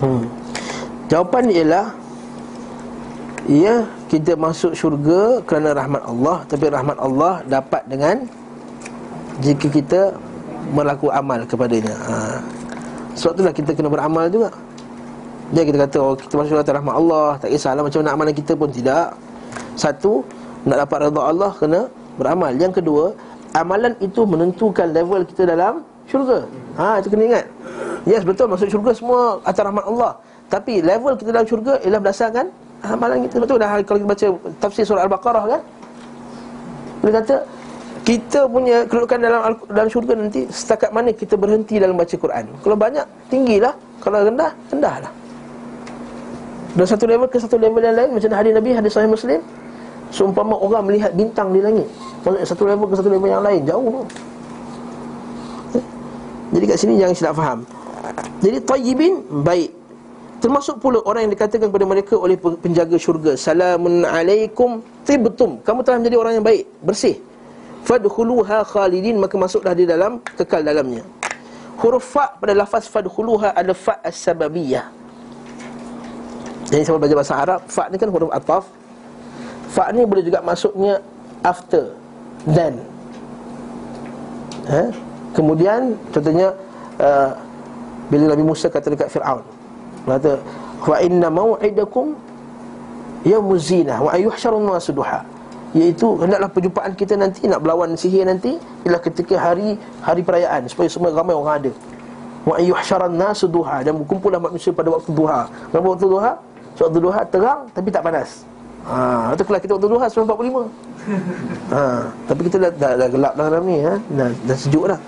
Hmm. Jawapan ialah Ya, kita masuk syurga kerana rahmat Allah. Tapi rahmat Allah dapat dengan Jika kita melakukan amal kepadanya. Ha. Sebab itulah kita kena beramal juga. Dia kita kata, oh kita masuk syurga rahmat Allah Tak kisahlah macam mana amalan kita pun tidak. Satu, nak dapat redha Allah kena beramal. Yang kedua, amalan itu menentukan level kita dalam syurga. Ha, itu kena ingat. Yes betul masuk syurga semua atas rahmat Allah. Tapi level kita dalam syurga ialah berdasarkan Amalan kita betul dah kalau kita baca tafsir surah Al-Baqarah kan Dia kata kita punya kedudukan dalam dalam syurga nanti setakat mana kita berhenti dalam baca Quran. Kalau banyak tinggilah, kalau rendah rendahlah. Dan satu level ke satu level yang lain macam hadis Nabi hadis sahih Muslim seumpama orang melihat bintang di langit. Maksudnya satu level ke satu level yang lain jauh tu. Jadi kat sini jangan silap faham. Jadi tayyibin baik. Termasuk pula orang yang dikatakan kepada mereka oleh penjaga syurga, "Salamun alaikum tibtum." Kamu telah menjadi orang yang baik, bersih. Fadkhuluha khalidin, maka masuklah di dalam kekal dalamnya. Huruf fa pada lafaz fadkhuluha ada fa as-sababiyah. Jadi saya belajar bahasa Arab, fa ni kan huruf ataf. Fa ni boleh juga masuknya after, then. Ha? Kemudian contohnya uh, bila Nabi Musa kata dekat Firaun kata wa inna mau'idakum yaumuz zinah wa ayuhsyarun nasu duha. Iaitu hendaklah perjumpaan kita nanti nak berlawan sihir nanti ialah ketika hari hari perayaan supaya semua ramai orang ada. Wa ayuhsyaran nasu duha dan berkumpullah manusia pada waktu duha. Pada waktu duha? So, waktu duha terang tapi tak panas. Ha itu kalau kita waktu duha 9.45 [LAUGHS] ha tapi kita dah, dah, dah gelap dah dalam ni ha? Dah, dah sejuk dah.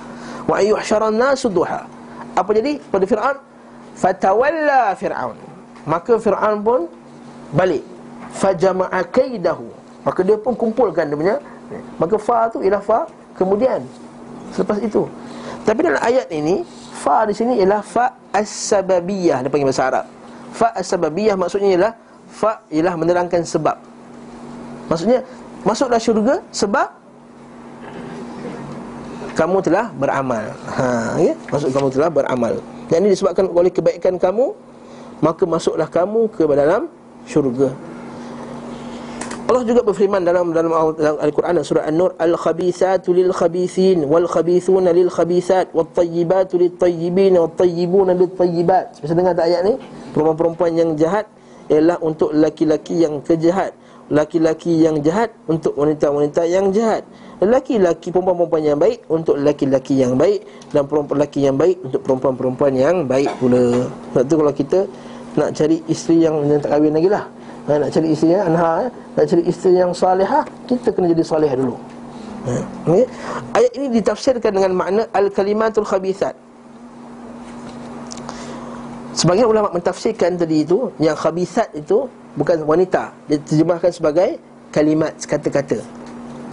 Wa ayuhsyaran nasu duha. Apa jadi? Pada Firaun fatawalla Firaun. Maka Firaun pun balik. Fajama'a kaidahu. Maka dia pun kumpulkan dia punya. Maka fa tu ialah fa kemudian. Selepas itu. Tapi dalam ayat ini fa di sini ialah fa as-sababiyah. Dia panggil bahasa Arab. Fa as-sababiyah maksudnya ialah fa ialah menerangkan sebab. Maksudnya masuklah syurga sebab kamu telah beramal. Ha, ya? Maksud kamu telah beramal. Dan ini disebabkan oleh kebaikan kamu, maka masuklah kamu ke dalam syurga. Allah juga berfirman dalam dalam Al-Quran surah An-Nur al-khabithatu lil-khabithin wal-khabithuna lil-khabithat wat-tayyibatu lit-tayyibin wat-tayyibuna lit-tayyibat. Bisa dengar tak ayat ni? Perempuan-perempuan yang jahat ialah untuk laki-laki yang kejahat, laki-laki yang jahat untuk wanita-wanita yang jahat. Lelaki-lelaki perempuan-perempuan yang baik Untuk lelaki-lelaki yang baik Dan perempuan lelaki yang baik Untuk perempuan-perempuan yang baik pula. Sebab tu kalau kita Nak cari isteri yang, yang tak kahwin lagi lah. Ha, Nak cari isteri yang anha eh? Nak cari isteri yang salihah Kita kena jadi salih dulu. Ha, okay? Ayat ini ditafsirkan dengan makna Al-kalimatul khabithat Sebagian ulama mentafsirkan tadi itu Yang khabithat itu Bukan wanita. Dia terjemahkan sebagai Kalimat kata-kata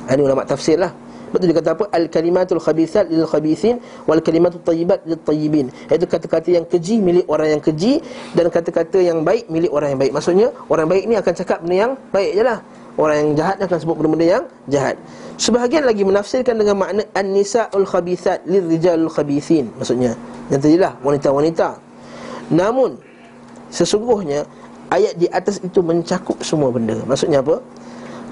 Ini ulama tafsir lah. Betul dia kata apa? Al-kalimatul khabithat lil khabithin Wal kalimatul tayyibat lil tayyibin. Iaitu kata-kata yang keji milik orang yang keji Dan kata-kata yang baik milik orang yang baik. Maksudnya orang baik ni akan cakap benda yang baik je lah. Orang yang jahat akan sebut benda-benda yang jahat. Sebahagian lagi menafsirkan dengan makna An-nisa'ul khabithat lil rijalul khabithin. Maksudnya Yang tadilah wanita-wanita. Namun Sesungguhnya Ayat di atas itu mencakup semua benda. Maksudnya apa?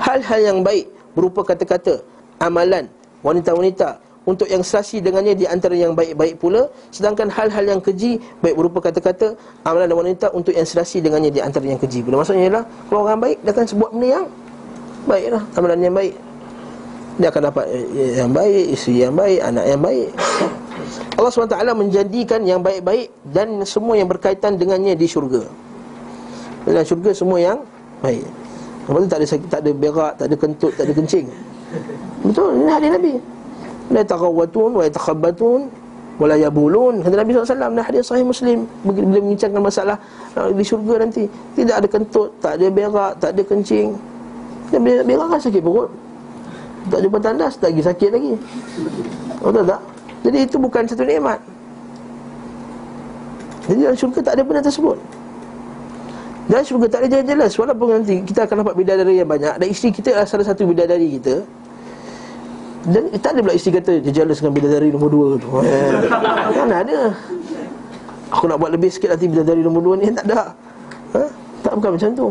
Hal-hal yang baik Berupa kata-kata Amalan Wanita-wanita Untuk yang serasi dengannya Di antara yang baik-baik pula Sedangkan hal-hal yang keji Baik berupa kata-kata Amalan wanita Untuk yang serasi dengannya Di antara yang keji pula. Maksudnya ialah Kalau orang baik Dia akan sebut benda yang Baik lah Amalan yang baik. Dia akan dapat eh, yang baik Isteri yang baik Anak yang baik. Allah SWT menjadikan yang baik-baik Dan semua yang berkaitan dengannya di syurga. Dalam syurga semua yang baik Lepas tu tak ada tak ada berak, tak ada kentut, tak ada kencing? Betul, ini hadis Nabi. La taqawwatun wa yatakhabbatun wa la yabulun. Kata Nabi SAW, ini hadis sahih Muslim Bila membincangkan masalah di syurga nanti Tidak ada kentut, tak ada berak, tak ada kencing. Dan bila berak kan sakit perut. Tak jumpa tandas, tak lagi sakit lagi. Betul tak? Jadi itu bukan satu nikmat. Jadi dalam syurga tak ada benda tersebut dalam syurga tak ada jelas-jelas Walaupun nanti kita akan dapat bidadari yang banyak Dan isteri kita adalah salah satu bidadari kita Dan tak ada pula isteri kata Dia jealous dengan bidadari nombor dua tu. [LAUGHS] Kan ada. Aku nak buat lebih sikit nanti bidadari nombor dua ni. Tak ada. Ha? Tak bukan macam tu.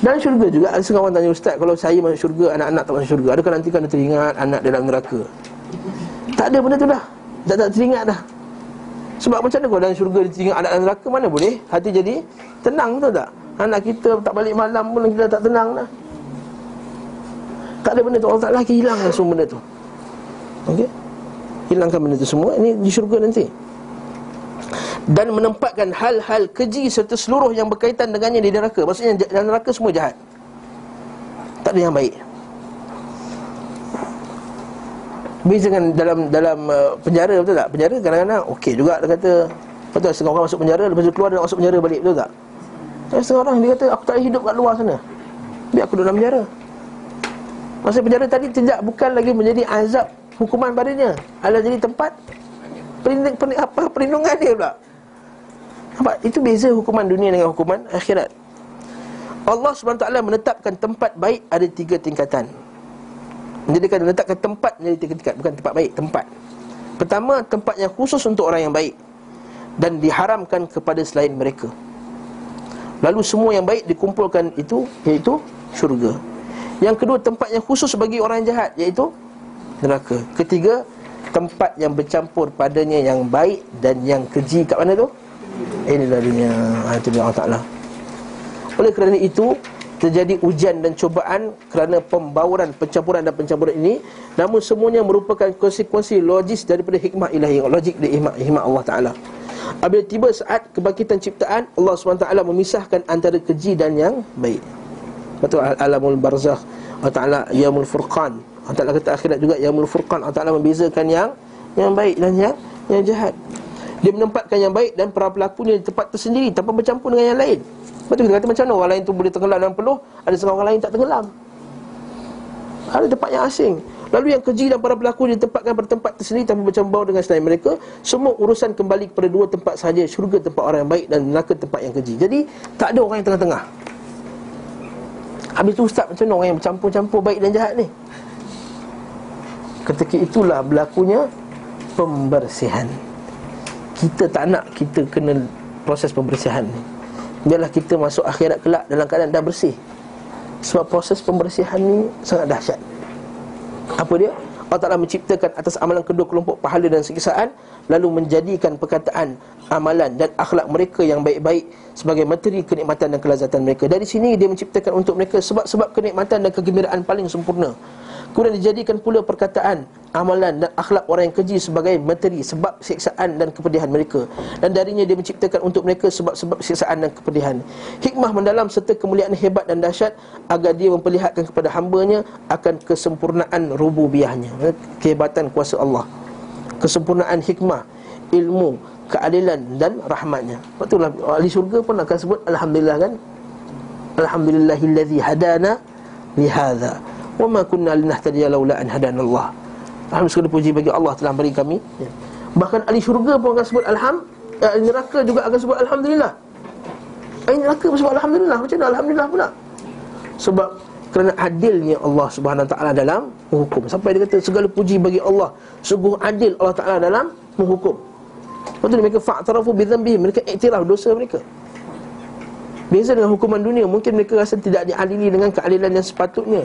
Dalam syurga juga. Ada setengah orang tanya Ustaz Kalau saya masuk syurga Anak-anak tak masuk syurga Adakah nanti kan teringat Anak dalam neraka? Tak ada benda tu dah. Tak tak teringat dah Sebab macam mana kalau dalam syurga Dia teringat anak dalam neraka Mana boleh? Hati jadi Tenang betul tak? Anak kita tak balik malam pun Kita tak tenang dah. Tak ada benda tu. Allah Ta'ala hilangkan semua benda tu. Okey? Hilangkan benda tu semua. Ini di syurga nanti. Dan menempatkan hal-hal keji serta seluruh yang berkaitan dengannya di neraka. Maksudnya dalam neraka semua jahat. Tak ada yang baik. Beza dengan dalam dalam uh, penjara betul tak? Penjara kadang-kadang okey juga dia kata. Betul setengah orang masuk penjara lepas tu keluar dia nak masuk penjara balik betul tak? Tapi setengah orang dia kata aku tak hidup kat luar sana. Biar aku duduk dalam penjara. Masa penjara tadi tidak bukan lagi menjadi azab hukuman padanya. Adalah jadi tempat perlindung, apa perlindungan dia pula. Nampak? Itu beza hukuman dunia dengan hukuman akhirat Allah SWT menetapkan tempat baik ada tiga tingkatan Menjadikan menetapkan tempat menjadi tiga tingkat Bukan tempat baik, tempat. Pertama, tempat yang khusus untuk orang yang baik Dan diharamkan kepada selain mereka. Lalu semua yang baik dikumpulkan itu Iaitu syurga. Yang kedua, tempat yang khusus bagi orang yang jahat Iaitu neraka. Ketiga, tempat yang bercampur padanya yang baik dan yang keji kat mana tu? Inilah dunia. Ha, Itu Allah Ta'ala. Oleh kerana itu Terjadi ujian dan cobaan Kerana pembauran, pencampuran dan pencampuran ini. Namun semuanya merupakan konsekuensi logis Daripada hikmah ilahi Logik dari hikmah, hikmah Allah Ta'ala. Apabila tiba saat kebangkitan ciptaan Allah SWT memisahkan antara keji dan yang baik. Betul Alamul Barzakh Allah Ta'ala Yamul Furqan. Allah Ta'ala kata akhirat juga Yamul Furqan Allah Ta'ala membezakan yang Yang baik dan yang yang jahat. Dia menempatkan yang baik dan para pelakunya di tempat tersendiri tanpa bercampur dengan yang lain. Betul kita kata macam mana orang lain tu boleh tenggelam dalam peluh, ada setengah orang lain tak tenggelam. Ada tempat yang asing. Lalu yang keji dan para pelaku ditempatkan pada tempat tersendiri tanpa bercampur dengan selain mereka. Semua urusan kembali kepada dua tempat sahaja. Syurga tempat orang yang baik dan neraka tempat yang keji. Jadi tak ada orang yang tengah-tengah. Habis tu ustaz macam mana orang yang bercampur-campur baik dan jahat ni? Ketika itulah berlakunya pembersihan kita tak nak kita kena proses pembersihan ni Biarlah kita masuk akhirat kelak dalam keadaan dah bersih. Sebab proses pembersihan ni sangat dahsyat. Apa dia? Allah Ta'ala menciptakan atas amalan kedua kelompok pahala dan siksaan Lalu menjadikan perkataan amalan dan akhlak mereka yang baik-baik Sebagai materi kenikmatan dan kelazatan mereka. Dari sini dia menciptakan untuk mereka sebab-sebab kenikmatan dan kegembiraan paling sempurna. Kemudian dijadikan pula perkataan Amalan dan akhlak orang yang keji sebagai materi Sebab siksaan dan kepedihan mereka Dan darinya dia menciptakan untuk mereka Sebab-sebab siksaan dan kepedihan Hikmah mendalam serta kemuliaan hebat dan dahsyat Agar dia memperlihatkan kepada hambanya Akan kesempurnaan rububiyahnya Kehebatan kuasa Allah Kesempurnaan hikmah ilmu, keadilan dan rahmatnya. Sebab itulah ahli syurga pun akan sebut alhamdulillah kan. Alhamdulillahillazi hadana li hadza. Wa ma kunna linahtadiya laula an hadana Allah. Alhamdulillah segala puji bagi Allah telah beri kami. Ya. Bahkan ahli syurga pun akan sebut alham, eh, ahli neraka juga akan sebut alhamdulillah. Ahli neraka pun sebut alhamdulillah. Macam mana alhamdulillah pula? Sebab kerana adilnya Allah Subhanahu taala dalam menghukum. Sampai dia kata segala puji bagi Allah. Sungguh adil Allah Taala dalam menghukum. Lepas tu mereka fa'tarafu bi dhanbi, mereka iktiraf dosa mereka. Beza dengan hukuman dunia, mungkin mereka rasa tidak diadili dengan keadilan yang sepatutnya.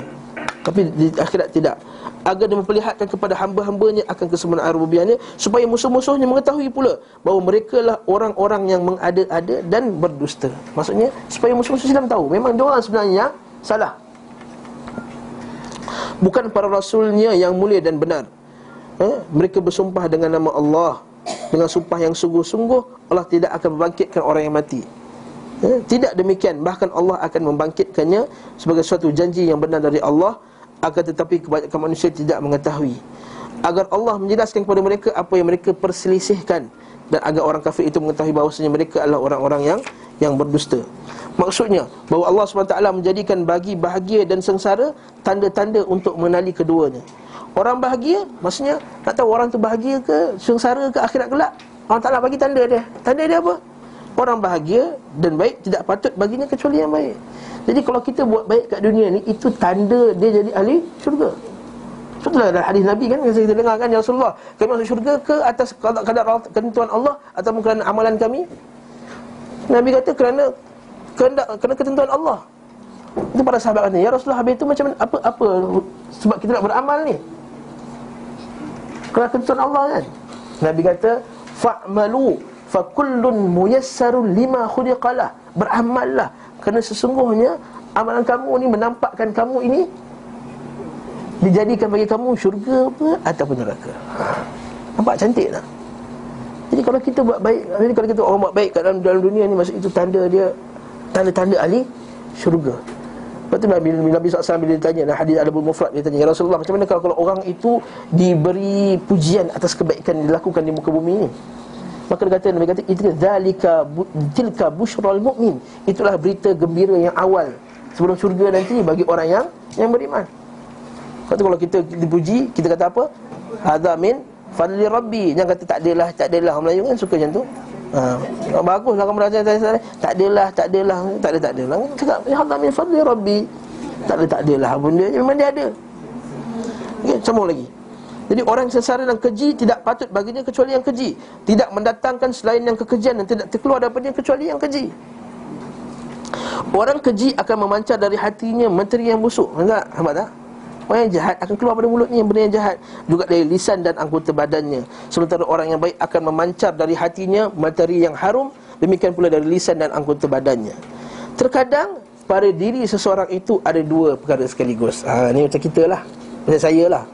Tapi di akhirat tidak Agar dia memperlihatkan kepada hamba-hambanya Akan kesempurnaan rububiyahnya Supaya musuh-musuhnya mengetahui pula Bahawa mereka lah orang-orang yang mengada-ada dan berdusta. Maksudnya supaya musuh-musuh Islam tahu. Memang dia orang sebenarnya salah. Bukan para rasulnya yang mulia dan benar. Eh? Mereka bersumpah dengan nama Allah. Dengan sumpah yang sungguh-sungguh Allah tidak akan membangkitkan orang yang mati. Eh? Tidak demikian. Bahkan Allah akan membangkitkannya Sebagai suatu janji yang benar dari Allah akan tetapi kebanyakan manusia tidak mengetahui agar Allah menjelaskan kepada mereka apa yang mereka perselisihkan dan agar orang kafir itu mengetahui bahawasanya mereka adalah orang-orang yang yang berdusta. Maksudnya bahawa Allah SWT menjadikan bagi bahagia dan sengsara tanda-tanda untuk mengenali keduanya. Orang bahagia maksudnya nak tahu orang tu bahagia ke sengsara ke akhirat kelak. Allah Taala bagi tanda dia. Tanda dia apa? Orang bahagia dan baik tidak patut baginya kecuali yang baik. Jadi kalau kita buat baik kat dunia ni Itu tanda dia jadi ahli syurga. Itulah dalam hadis Nabi kan Yang kita dengar kan Ya Rasulullah Kami masuk syurga ke atas kadar ketentuan Allah Ataupun kerana amalan kami? Nabi kata kerana Kerana, kerana ketentuan Allah. Itu para sahabat kata Ya Rasulullah habis itu macam Apa, apa Sebab kita nak beramal ni? Kerana ketentuan Allah kan? Nabi kata Fa'malu Fakullun muyassarun lima khudiqalah Beramallah kerana sesungguhnya amalan kamu ni menampakkan kamu ini dijadikan bagi kamu syurga apa ataupun neraka. Nampak cantik tak? Jadi kalau kita buat baik, jadi kalau kita orang buat baik kat dalam, dalam dunia ni maksud itu tanda dia tanda-tanda ahli syurga. Lepas tu Nabi, Nabi SAW bila ditanya Nah hadis Adabul Mufrad Dia tanya Ya Rasulullah macam mana kalau, kalau orang itu Diberi pujian atas kebaikan Yang dilakukan di muka bumi ini Maka dia kata Nabi kata itu zalika tilka busyral mukmin. Itulah berita gembira yang awal sebelum syurga nanti bagi orang yang yang beriman. Kata kalau kita dipuji, kita kata apa? Hadza min fadli rabbi. Jangan kata tak adalah, tak adalah. Orang Melayu kan suka macam tu. Ha, baguslah kamu rasa tak ada, tak adalah, tak adalah, tak ada, tak adalah. Cakap hadza min fadli rabbi. Tak ada, tak adalah pun dia. Memang dia ada. Okay, sambung lagi. Jadi orang sesara dan keji tidak patut baginya kecuali yang keji. Tidak mendatangkan selain yang kekejian dan tidak terkeluar daripada kecuali yang keji. Orang keji akan memancar dari hatinya materi yang busuk. Enggak, nampak tak? Orang yang jahat akan keluar pada mulutnya yang benda yang jahat. Juga dari lisan dan anggota badannya. Sementara orang yang baik akan memancar dari hatinya materi yang harum. Demikian pula dari lisan dan anggota badannya. Terkadang pada diri seseorang itu ada dua perkara sekaligus. Ha, Ini macam kita lah. Macam saya lah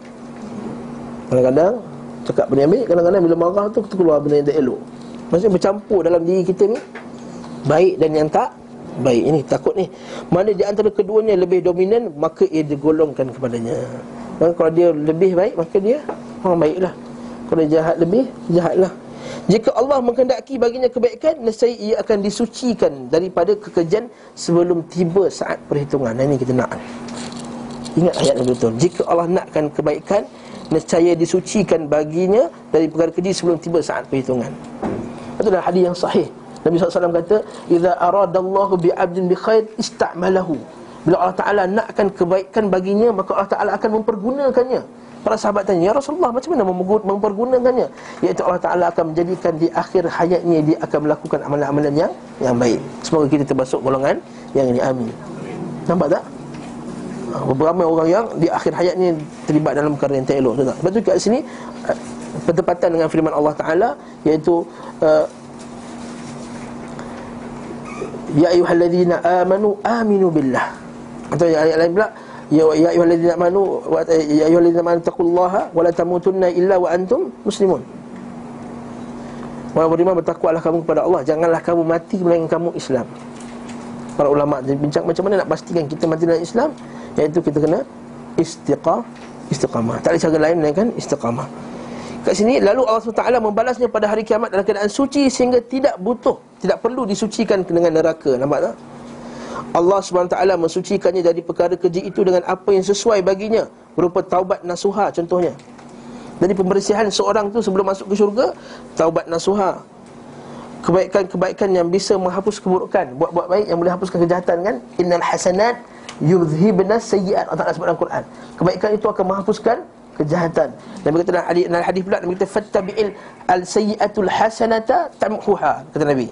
Kadang-kadang cakap benda yang baik Kadang-kadang bila marah tu keluar benda yang tak elok. Maksudnya bercampur dalam diri kita ni. Baik dan yang tak baik. Ini takut ni. Mana di antara keduanya lebih dominan Maka ia digolongkan kepadanya. Maka kalau dia lebih baik Maka dia orang baik lah Kalau dia jahat lebih Jahat lah jika Allah menghendaki baginya kebaikan Nescaya ia akan disucikan Daripada kekejian Sebelum tiba saat perhitungan. Ini kita nak. Ingat ayat yang betul. Jika Allah nakkan kebaikan nescaya disucikan baginya dari perkara keji sebelum tiba saat perhitungan. Itu adalah hadis yang sahih. Nabi SAW kata, "Idza aradallahu bi'abdin bi khair ista'malahu." Bila Allah Taala nakkan kebaikan baginya, maka Allah Taala akan mempergunakannya. Para sahabat tanya, "Ya Rasulullah, macam mana mempergunakannya?" Iaitu Allah Taala akan menjadikan di akhir hayatnya dia akan melakukan amalan-amalan yang yang baik. Semoga kita termasuk golongan yang ini. Amin. Nampak tak? Beberapa orang yang di akhir hayatnya terlibat dalam perkara yang tak elok tak? Lepas tu kat sini eh, Bertepatan dengan firman Allah Ta'ala Iaitu uh, Ya ayuhalladzina amanu aminu billah. Atau ayat lain pula Ya ya ayuhalladzina amanu Ya ayuhalladzina amanu taqullaha Wa la tamutunna illa wa antum muslimun. Orang beriman bertakwalah kamu kepada Allah Janganlah kamu mati melainkan kamu Islam Para ulama bincang macam mana nak pastikan kita mati dalam Islam Iaitu kita kena istiqah, istiqamah Tak ada cara lain melainkan istiqamah Kat sini lalu Allah SWT membalasnya pada hari kiamat dalam keadaan suci sehingga tidak butuh, tidak perlu disucikan dengan neraka. Nampak tak? Allah SWT mensucikannya dari perkara keji itu dengan apa yang sesuai baginya berupa taubat nasuha contohnya. Jadi pembersihan seorang tu sebelum masuk ke syurga taubat nasuha. Kebaikan-kebaikan yang bisa menghapus keburukan, buat-buat baik yang boleh hapuskan kejahatan kan? Innal hasanat yudhibna sayyi'at. Allah Taala sebut dalam Quran. Kebaikan itu akan menghapuskan kejahatan. Nabi kata dalam hadis dalam hadis pula Nabi kata fattabi'il al sayyi'atul hasanata tamhuha kata Nabi.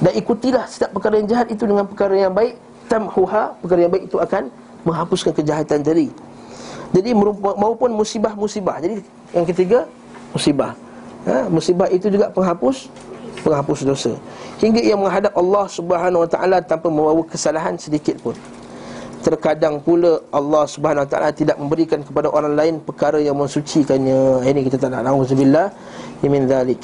Dan ikutilah setiap perkara yang jahat itu dengan perkara yang baik tamhuha perkara yang baik itu akan menghapuskan kejahatan tadi. Jadi maupun musibah-musibah. Jadi yang ketiga musibah. Ha, musibah itu juga penghapus penghapus dosa. Hingga ia menghadap Allah Subhanahu Wa Taala tanpa membawa kesalahan sedikit pun. Terkadang pula Allah Subhanahu Wa Taala tidak memberikan kepada orang lain perkara yang mensucikannya. Ini kita tak nak nauzubillah min dzalik.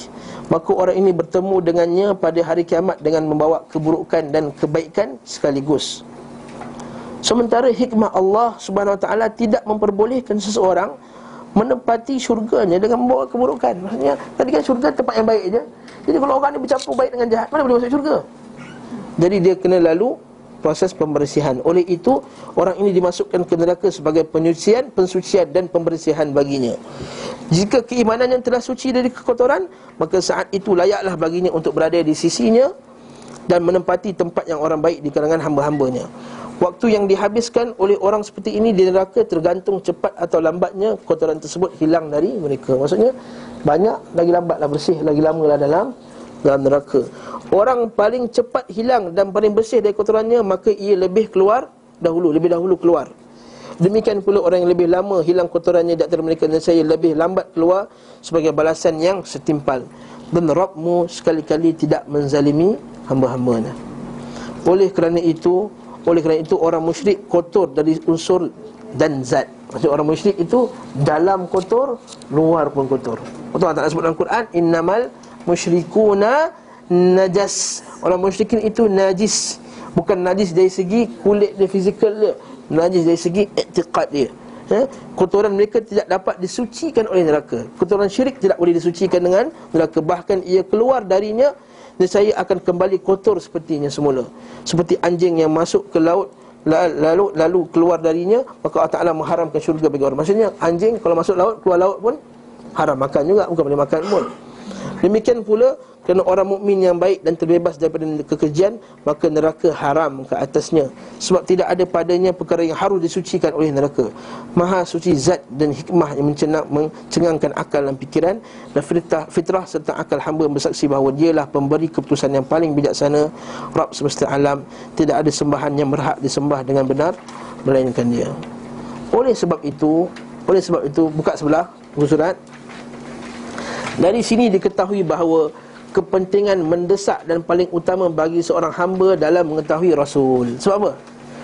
Maka orang ini bertemu dengannya pada hari kiamat dengan membawa keburukan dan kebaikan sekaligus. Sementara hikmah Allah Subhanahu Wa Taala tidak memperbolehkan seseorang menempati syurganya dengan membawa keburukan. Maksudnya tadi kan syurga tempat yang baik je. Jadi kalau orang ni bercampur baik dengan jahat, mana boleh masuk syurga? Jadi dia kena lalu proses pembersihan. Oleh itu, orang ini dimasukkan ke neraka sebagai penyucian, pensucian dan pembersihan baginya. Jika keimanan yang telah suci dari kekotoran, maka saat itu layaklah baginya untuk berada di sisinya dan menempati tempat yang orang baik di kalangan hamba-hambanya. Waktu yang dihabiskan oleh orang seperti ini di neraka tergantung cepat atau lambatnya kotoran tersebut hilang dari mereka. Maksudnya banyak lagi lambatlah bersih lagi lamalah dalam dalam neraka. Orang paling cepat hilang dan paling bersih dari kotorannya maka ia lebih keluar dahulu, lebih dahulu keluar. Demikian pula orang yang lebih lama hilang kotorannya di antara mereka dan saya lebih lambat keluar sebagai balasan yang setimpal. Dan Rabbmu sekali-kali tidak menzalimi hamba-hambanya. Oleh kerana itu, oleh kerana itu orang musyrik kotor dari unsur dan zat. Maksud orang musyrik itu dalam kotor, luar pun kotor. Betul Taala sebut dalam Quran, innamal musyrikuna najas. Orang musyrikin itu najis. Bukan najis dari segi kulit dia fizikal dia, najis dari segi i'tiqad dia. Ha? Kotoran mereka tidak dapat disucikan oleh neraka. Kotoran syirik tidak boleh disucikan dengan neraka. Bahkan ia keluar darinya saya akan kembali kotor sepertinya semula seperti anjing yang masuk ke laut lalu lalu keluar darinya maka Allah Taala mengharamkan syurga bagi orang maksudnya anjing kalau masuk laut keluar laut pun haram makan juga bukan boleh makan pun demikian pula kerana orang mukmin yang baik dan terbebas daripada kekejian Maka neraka haram ke atasnya. Sebab tidak ada padanya perkara yang harus disucikan oleh neraka. Maha suci zat dan hikmah yang mencenang, mencengangkan akal dan fikiran Dan fitrah, fitrah serta akal hamba bersaksi bahawa dialah pemberi keputusan yang paling bijaksana. Rab semesta alam Tidak ada sembahan yang berhak disembah dengan benar Melainkan dia. Oleh sebab itu Oleh sebab itu Buka sebelah Buku surat dari sini diketahui bahawa kepentingan mendesak dan paling utama bagi seorang hamba dalam mengetahui Rasul. Sebab apa?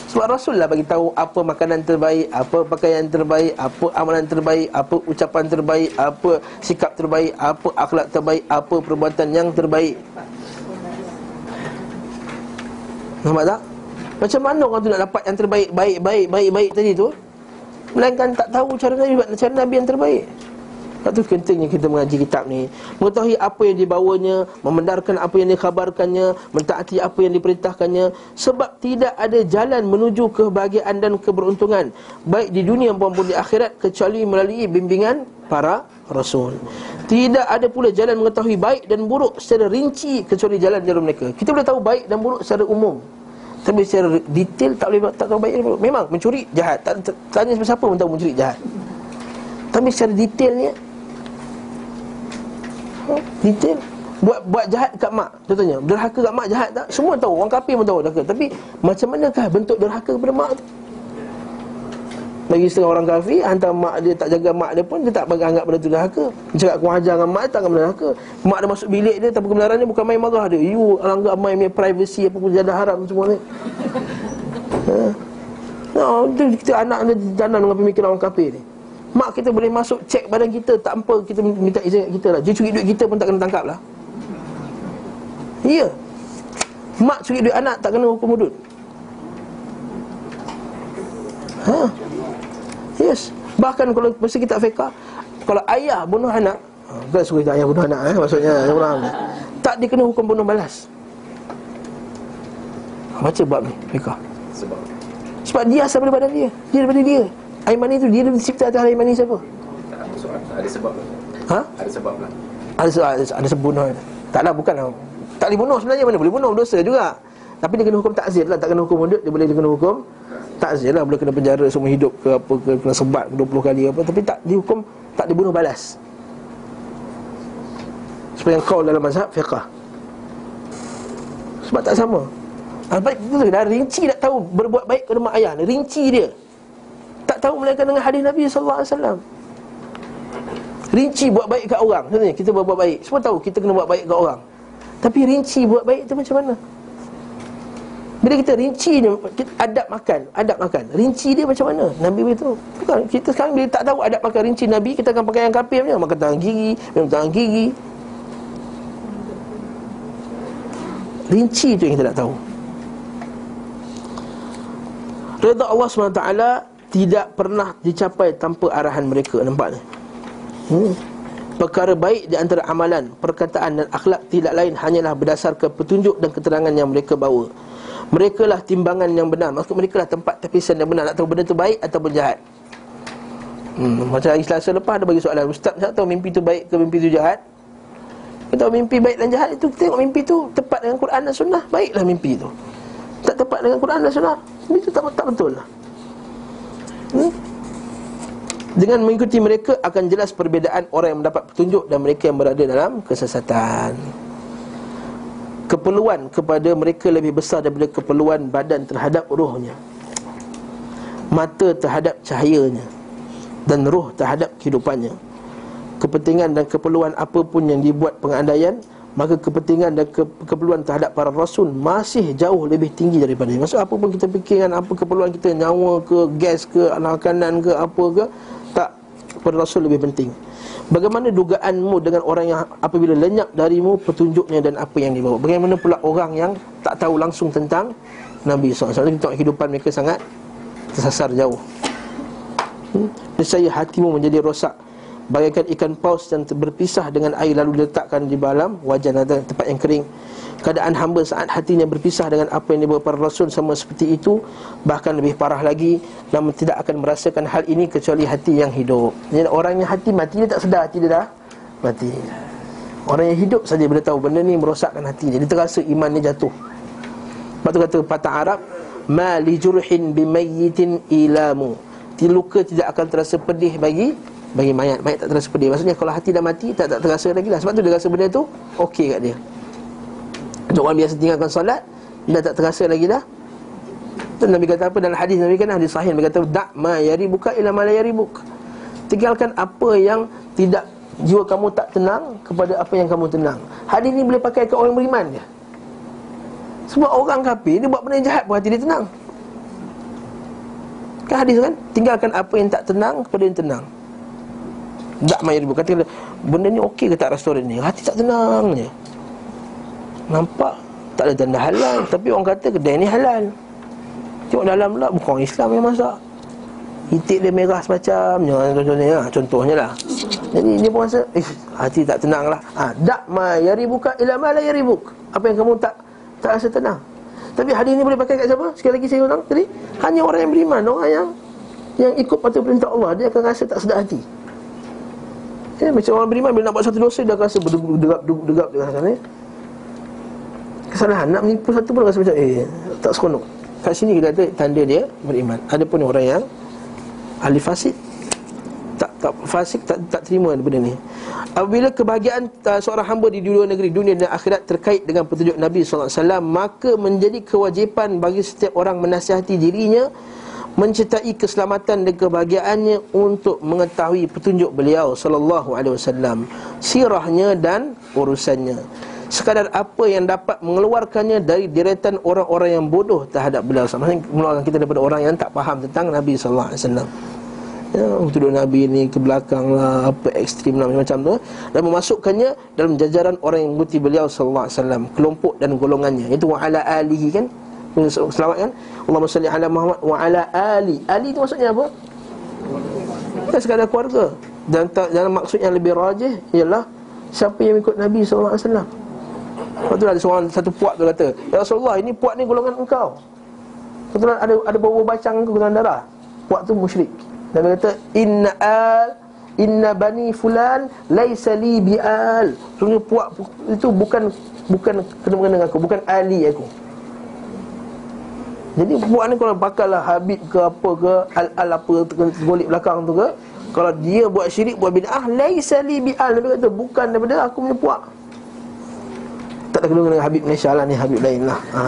Sebab Rasul lah bagi tahu apa makanan terbaik, apa pakaian terbaik, apa amalan terbaik, apa ucapan terbaik, apa sikap terbaik, apa akhlak terbaik, apa perbuatan yang terbaik. Nampak tak? Macam mana orang tu nak dapat yang terbaik, baik, baik, baik, baik tadi tu? Melainkan tak tahu cara Nabi, cara Nabi yang terbaik. Sebab tu pentingnya kita mengaji kitab ni. Mengetahui apa yang dibawanya Membenarkan apa yang dikhabarkannya Mentaati apa yang diperintahkannya. Sebab tidak ada jalan menuju kebahagiaan dan keberuntungan Baik di dunia maupun di akhirat Kecuali melalui bimbingan para Rasul. Tidak ada pula jalan mengetahui baik dan buruk Secara rinci kecuali jalan jalan mereka. Kita boleh tahu baik dan buruk secara umum. Tapi secara detail tak boleh tak tahu baik dan buruk. Memang mencuri jahat. Tanya siapa pun tahu mencuri jahat. Tapi secara detailnya Detail Buat buat jahat kat mak. Contohnya Derhaka kat mak jahat tak? Semua tahu Orang kafir pun tahu derhaka. Tapi macam manakah bentuk derhaka kepada mak tu? Bagi setengah orang kafir Hantar mak dia tak jaga mak dia pun Dia tak anggap benda tu derhaka. Dia cakap aku ajar dengan mak dia Tak benda derhaka. Mak dia masuk bilik dia Tapi kebenaran dia bukan main marah dia. You anggap main punya privacy Apa pun jadah haram semua ni. Ha? No, kita anak dia jangan dengan pemikiran orang kafir ni Mak kita boleh masuk cek badan kita Tak apa kita minta izin kat kita lah. Dia curi duit kita pun tak kena tangkap lah. Ya. Mak curi duit anak tak kena hukum hudud. Ha. Yes. Bahkan kalau masa kita fiqah Kalau ayah bunuh anak ha, Bukan suruh kita ayah bunuh anak eh, Maksudnya faham tak? Tak dia kena hukum bunuh balas. Baca bab ni Fikah Sebab. Sebab dia asal daripada badan dia. Dia daripada dia Air mani tu Dia dicipta atas air mani siapa? tak ada sebab lah. Ha? Ada sebab lah. Ada, ada, ada sebunuh Taklah bukan Tak boleh bunuh sebenarnya Mana boleh bunuh Dosa juga Tapi dia kena hukum takzir lah Tak kena hukum hidup Dia boleh dia kena hukum Takzir lah Boleh kena penjara semua hidup ke apa ke Kena sebat 20 kali apa Tapi tak dihukum Tak dibunuh balas Seperti yang kau dalam mazhab fiqah Sebab tak sama Ah, baik betul dah rinci tak tahu berbuat baik kepada mak ayah rinci dia. Tak tahu melainkan dengan hadis Nabi sallallahu alaihi wasallam. Rinci buat baik kat orang Contohnya kita buat, baik. Semua tahu kita kena buat baik kat orang. Tapi rinci buat baik tu macam mana? Bila kita rinci ni Adab makan Adab makan. Rinci dia macam mana? Nabi beritahu Bukan Kita sekarang bila tak tahu adab makan rinci Nabi Kita akan pakai yang kapir punya Makan tangan gigi Minum tangan gigi Rinci tu yang kita nak tahu. Reda Allah SWT Tidak pernah dicapai tanpa arahan mereka Nampak ni? Hmm. Perkara baik di antara amalan, perkataan dan akhlak tidak lain hanyalah berdasarkan petunjuk dan keterangan yang mereka bawa. Mereka lah timbangan yang benar. Maksud mereka lah tempat tepisan yang benar. Nak tahu benda tu baik ataupun jahat. Hmm. Macam hari Selasa lepas ada bagi soalan. Ustaz, saya tahu mimpi tu baik ke mimpi tu jahat? Kita tahu mimpi baik dan jahat itu Tengok mimpi tu tepat dengan Quran dan Sunnah Baiklah mimpi tu Tak tepat dengan Quran dan Sunnah Mimpi tu tak, tak betul lah hmm? Dengan mengikuti mereka akan jelas perbezaan orang yang mendapat petunjuk dan mereka yang berada dalam kesesatan. Keperluan kepada mereka lebih besar daripada keperluan badan terhadap rohnya. Mata terhadap cahayanya dan roh terhadap kehidupannya. Kepentingan dan keperluan apapun yang dibuat pengandaian Maka kepentingan dan ke- keperluan terhadap para rasul Masih jauh lebih tinggi daripada ini Maksud apa pun kita fikirkan Apa keperluan kita Nyawa ke, gas ke, makanan ke, apa ke Tak, para rasul lebih penting. Bagaimana dugaanmu dengan orang yang Apabila lenyap darimu petunjuknya dan apa yang dibawa? Bagaimana pula orang yang Tak tahu langsung tentang Nabi SAW Kita tengok kehidupan mereka sangat Tersasar jauh. Hmm? Nescaya hatimu menjadi rosak Bagaikan ikan paus yang berpisah dengan air Lalu diletakkan di dalam wajan atau tempat yang kering. Keadaan hamba saat hatinya berpisah dengan apa yang dibawa para rasul Sama seperti itu Bahkan lebih parah lagi Namun tidak akan merasakan hal ini kecuali hati yang hidup. Jadi orang yang hati mati dia tak sedar hati dia dah mati. Orang yang hidup saja boleh tahu benda ni merosakkan hati. Dia terasa iman jatuh. Sebab tu kata patah Arab Ma li jurhin bimayyitin ilamu. Luka tidak akan terasa pedih bagi bagi mayat Mayat tak terasa pedih Maksudnya kalau hati dah mati Tak tak terasa lagi lah Sebab tu dia rasa benda tu Okey kat dia Untuk orang biasa tinggalkan solat Dah tak terasa lagi dah Tu Nabi kata apa dalam hadis Nabi kan hadis sahih Nabi kata dak ma yaribuka ila ma yaribuk. Tinggalkan apa yang tidak jiwa kamu tak tenang kepada apa yang kamu tenang. Hadis ni boleh pakai ke orang beriman je. Sebab orang kafir dia buat benda jahat pun hati dia tenang. Kan hadis kan? Tinggalkan apa yang tak tenang kepada yang tenang. Tak mayar ibu kata benda ni okey ke tak restoran ni? Hati tak tenang je. Nampak tak ada tanda halal tapi orang kata kedai ni halal. Tengok dalam pula bukan orang Islam yang masak. Itik dia merah semacamnya contohnya lah, contohnya lah. Jadi dia pun rasa eh, hati tak tenang lah. Ha, dak ma yaribuka ila ma la. Apa yang kamu tak tak rasa tenang. Tapi hadis ni boleh pakai kat siapa? Sekali lagi saya ulang tadi. Hanya orang yang beriman, orang yang yang ikut patuh perintah Allah, dia akan rasa tak sedar hati. Ya, macam orang beriman bila nak buat satu dosa dia akan rasa berdegap degap dia rasa ni. Kesalahan nak menipu satu pun rasa macam eh tak seronok. Kat sini kita kata tanda dia beriman. Ada pun orang yang ahli fasik tak tak fasik tak tak terima benda ni. Apabila kebahagiaan uh, seorang hamba di dua negeri dunia dan akhirat terkait dengan petunjuk Nabi sallallahu alaihi wasallam maka menjadi kewajipan bagi setiap orang menasihati dirinya mencetai keselamatan dan kebahagiaannya untuk mengetahui petunjuk beliau sallallahu alaihi wasallam sirahnya dan urusannya. Sekadar apa yang dapat mengeluarkannya dari deretan orang-orang yang bodoh terhadap beliau. Maksudnya mengeluarkan kita daripada orang yang tak faham tentang Nabi sallallahu alaihi wasallam. Ya tuduh Nabi ni ke belakang lah apa ekstrim lah macam tu. Dan memasukkannya dalam jajaran orang yang mengikuti beliau sallallahu alaihi wasallam kelompok dan golongannya. Itu wa ala alihi kan selamat kan Allahumma salli ala Muhammad wa ala ali ali itu maksudnya apa bukan sekadar keluarga dan ta- dalam maksud yang lebih rajih ialah siapa yang ikut Nabi SAW. Lepas tu ada seorang satu puak tu kata, "Ya Rasulullah, ini puak ni golongan engkau." Kebetulan ada ada bau bacang ke golongan darah. Puak tu musyrik. Dia kata, "Inna al inna bani fulan laisa li bial." Sebenarnya puak itu bukan bukan kena-mengena dengan aku, bukan ali aku. Jadi puak ni kalau pakallah Habib ke apa ke Al-al apa tergolek belakang tu ke Kalau dia buat syirik, buat bid'ah Laisa li bi'al Nabi kata, bukan daripada aku punya puak Tak ada kena dengan Habib Malaysia lah ni Habib lain lah ha.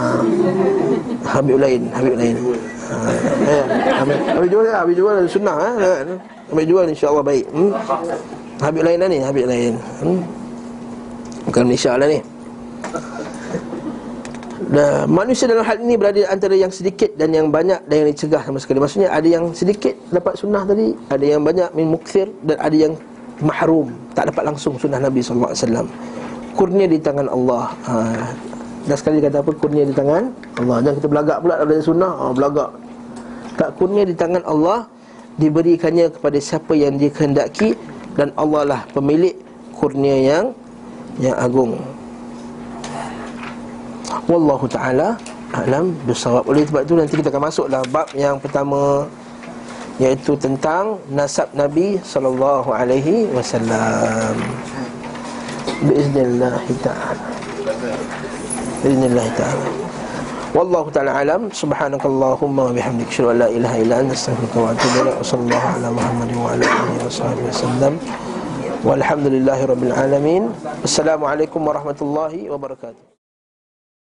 Habib lain, Habib lain ha. eh, Habib, jual lah, Habib jual sunnah ha. Habib jual insyaAllah baik hmm? Habib lain lah ni, Habib lain hmm? Bukan Malaysia lah ni Nah, manusia dalam hal ini berada antara yang sedikit dan yang banyak dan yang dicegah sama sekali. Maksudnya ada yang sedikit dapat sunnah tadi, ada yang banyak min mukthir dan ada yang mahrum, tak dapat langsung sunnah Nabi sallallahu alaihi wasallam. Kurnia di tangan Allah. Ha. Dan sekali kata apa? Kurnia di tangan Allah. Jangan kita belagak pula dari sunnah, ha, belagak. Tak kurnia di tangan Allah diberikannya kepada siapa yang dia kehendaki dan Allah lah pemilik kurnia yang yang agung. Wallahu ta'ala Alam bersawab Oleh sebab itu nanti kita akan masuklah Bab yang pertama Iaitu tentang Nasab Nabi Sallallahu alaihi wasallam. Biiznillah ta'ala. Biiznillah ta'ala. Wallahu ta'ala alam. Subhanakallahumma wa bihamdik Syuru la ilaha illa anta Astaghfirullah wa atubu Wa sallallahu ala Muhammad wa ala alihi wa sahbihi wa sallam. Walhamdulillahi rabbil alamin. Assalamualaikum warahmatullahi wabarakatuh